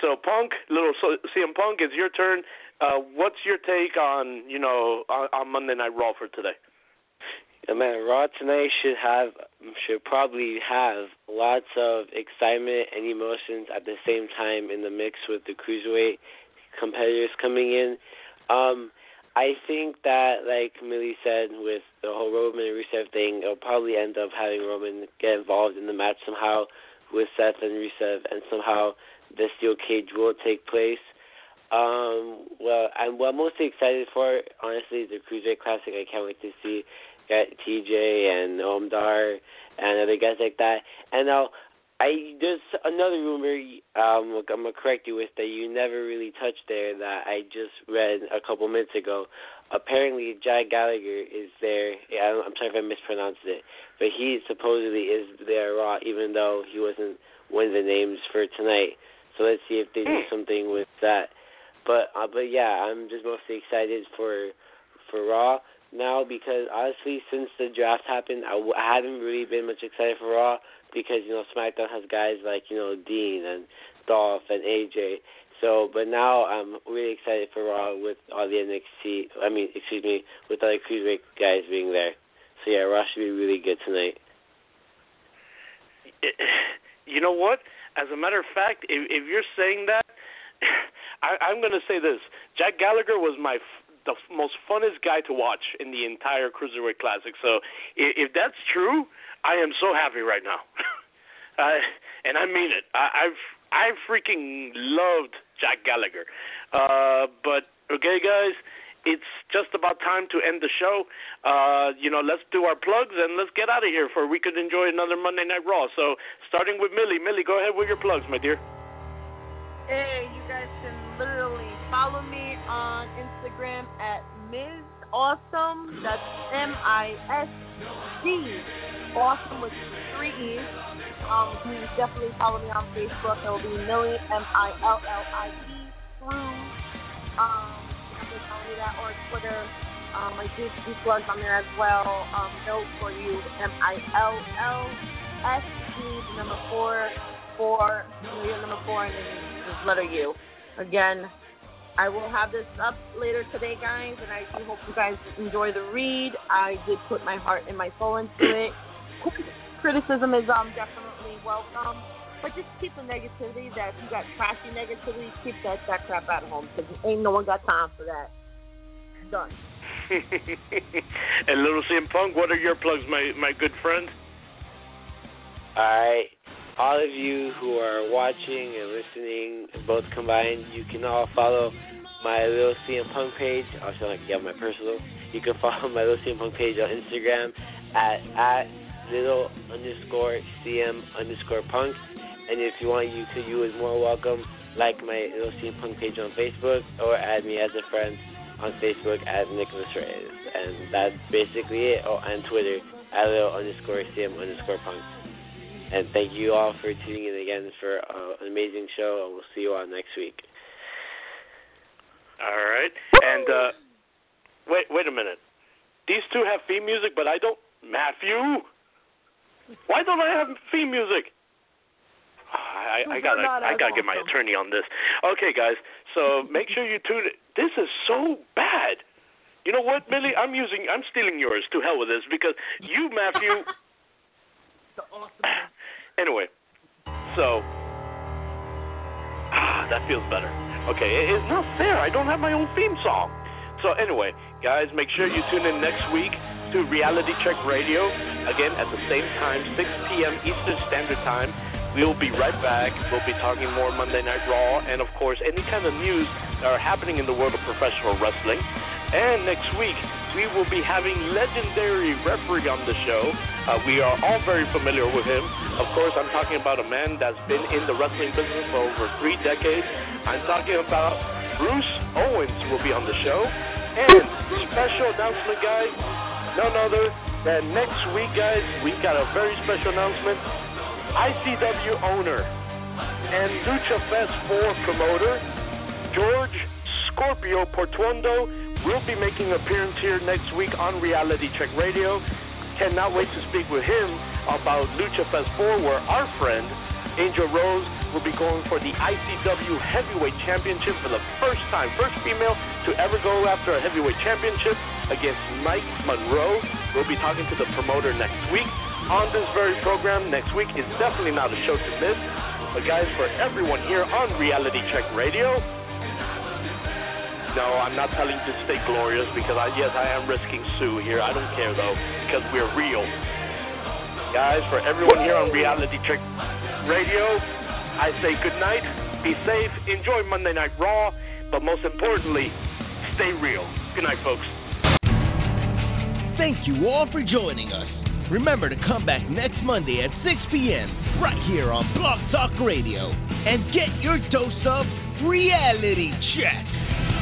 so Punk, little so, CM Punk, it's your turn. Uh, what's your take on you know on, on Monday Night Raw for today? Yeah, man, Raw tonight should have should probably have lots of excitement and emotions at the same time in the mix with the cruiserweight competitors coming in. Um, I think that, like Millie said, with the whole Roman and Rusev thing, it'll probably end up having Roman get involved in the match somehow with Seth and Rusev, and somehow the steel cage will take place. Um, well, I'm what I'm mostly excited for, honestly, the Cruiserweight Classic. I can't wait to see TJ and Noam Dar and other guys like that. And now I there's another rumor um I'm gonna correct you with that you never really touched there that I just read a couple minutes ago. Apparently Jack Gallagher is there. Yeah, I'm sorry if I mispronounced it, but he supposedly is there Raw even though he wasn't one of the names for tonight. So let's see if they do Hmm. something with that. But uh, but yeah, I'm just mostly excited for for Raw now because honestly, since the draft happened, I, w- I haven't really been much excited for Raw because you know SmackDown has guys like you know Dean and Dolph and AJ. So, but now I'm really excited for Raw with all the NXT. I mean, excuse me, with all the cruiserweight guys being there. So yeah, Raw should be really good tonight. You know what? As a matter of fact, if, if you're saying that, I, I'm going to say this: Jack Gallagher was my the most funnest guy to watch in the entire Cruiserweight Classic. So if, if that's true, I am so happy right now. I, and I mean it. I, I've I freaking loved Jack Gallagher. Uh, but okay, guys, it's just about time to end the show. Uh, you know, let's do our plugs and let's get out of here for we could enjoy another Monday Night Raw. So starting with Millie. Millie, go ahead with your plugs, my dear. Hey, you guys can literally follow me Awesome. That's M I S C. Awesome with three E's. Um, you can definitely follow me on Facebook. It will be Millie M I L L I E through. Um, follow me that or Twitter. Um, I do do plugs on there as well. Um, note for you M I L L S the number four four, number four, and then just letter U. Again, I will have this up later today, guys, and I do hope you guys enjoy the read. I did put my heart and my soul into it. Criticism is um definitely welcome, but just keep the negativity. That if you got trashy negativity, keep that that crap out of home because ain't no one got time for that. Done. and Little CM Punk, what are your plugs, my my good friend? Alright. All of you who are watching and listening, both combined, you can all follow my Little CM Punk page. Also, like, yeah, my personal. You can follow my Little CM Punk page on Instagram at, at little underscore CM underscore punk. And if you want, you to, you is more welcome. Like my Little CM Punk page on Facebook or add me as a friend on Facebook at Nicholas Reyes. And that's basically it. Oh, and Twitter at little underscore CM underscore punk. And thank you all for tuning in again for uh, an amazing show, and we'll see you all next week. All right. And uh wait wait a minute. These two have theme music, but I don't. Matthew, why don't I have theme music? I, I, I gotta I gotta get my attorney on this. Okay, guys. So make sure you tune. it. This is so bad. You know what, Millie? I'm using I'm stealing yours. To hell with this because you, Matthew. Anyway, so ah, that feels better. Okay, it- it's not fair. I don't have my own theme song. So anyway, guys, make sure you tune in next week to Reality Check Radio again at the same time, 6 p.m. Eastern Standard Time. We'll be right back. We'll be talking more Monday Night Raw and, of course, any kind of news that are happening in the world of professional wrestling. And next week, we will be having legendary referee on the show. Uh, we are all very familiar with him. Of course, I'm talking about a man that's been in the wrestling business for over three decades. I'm talking about Bruce Owens will be on the show. And special announcement, guys, none other than next week, guys, we've got a very special announcement. ICW owner and Lucha Fest 4 promoter, George Scorpio Portuondo, will be making an appearance here next week on Reality Check Radio. Cannot wait to speak with him about Lucha Fest 4, where our friend Angel Rose will be going for the ICW Heavyweight Championship for the first time, first female to ever go after a heavyweight championship against Mike Monroe, We'll be talking to the promoter next week on this very program. Next week is definitely not a show to miss. But guys, for everyone here on Reality Check Radio, no, I'm not telling you to stay glorious because I, yes, I am risking Sue here. I don't care though because we're real. Guys, for everyone here on Reality Check Radio, I say good night, be safe, enjoy Monday Night Raw, but most importantly, stay real. Good night, folks. Thank you all for joining us. Remember to come back next Monday at 6 p.m. right here on Block Talk Radio and get your dose of reality check.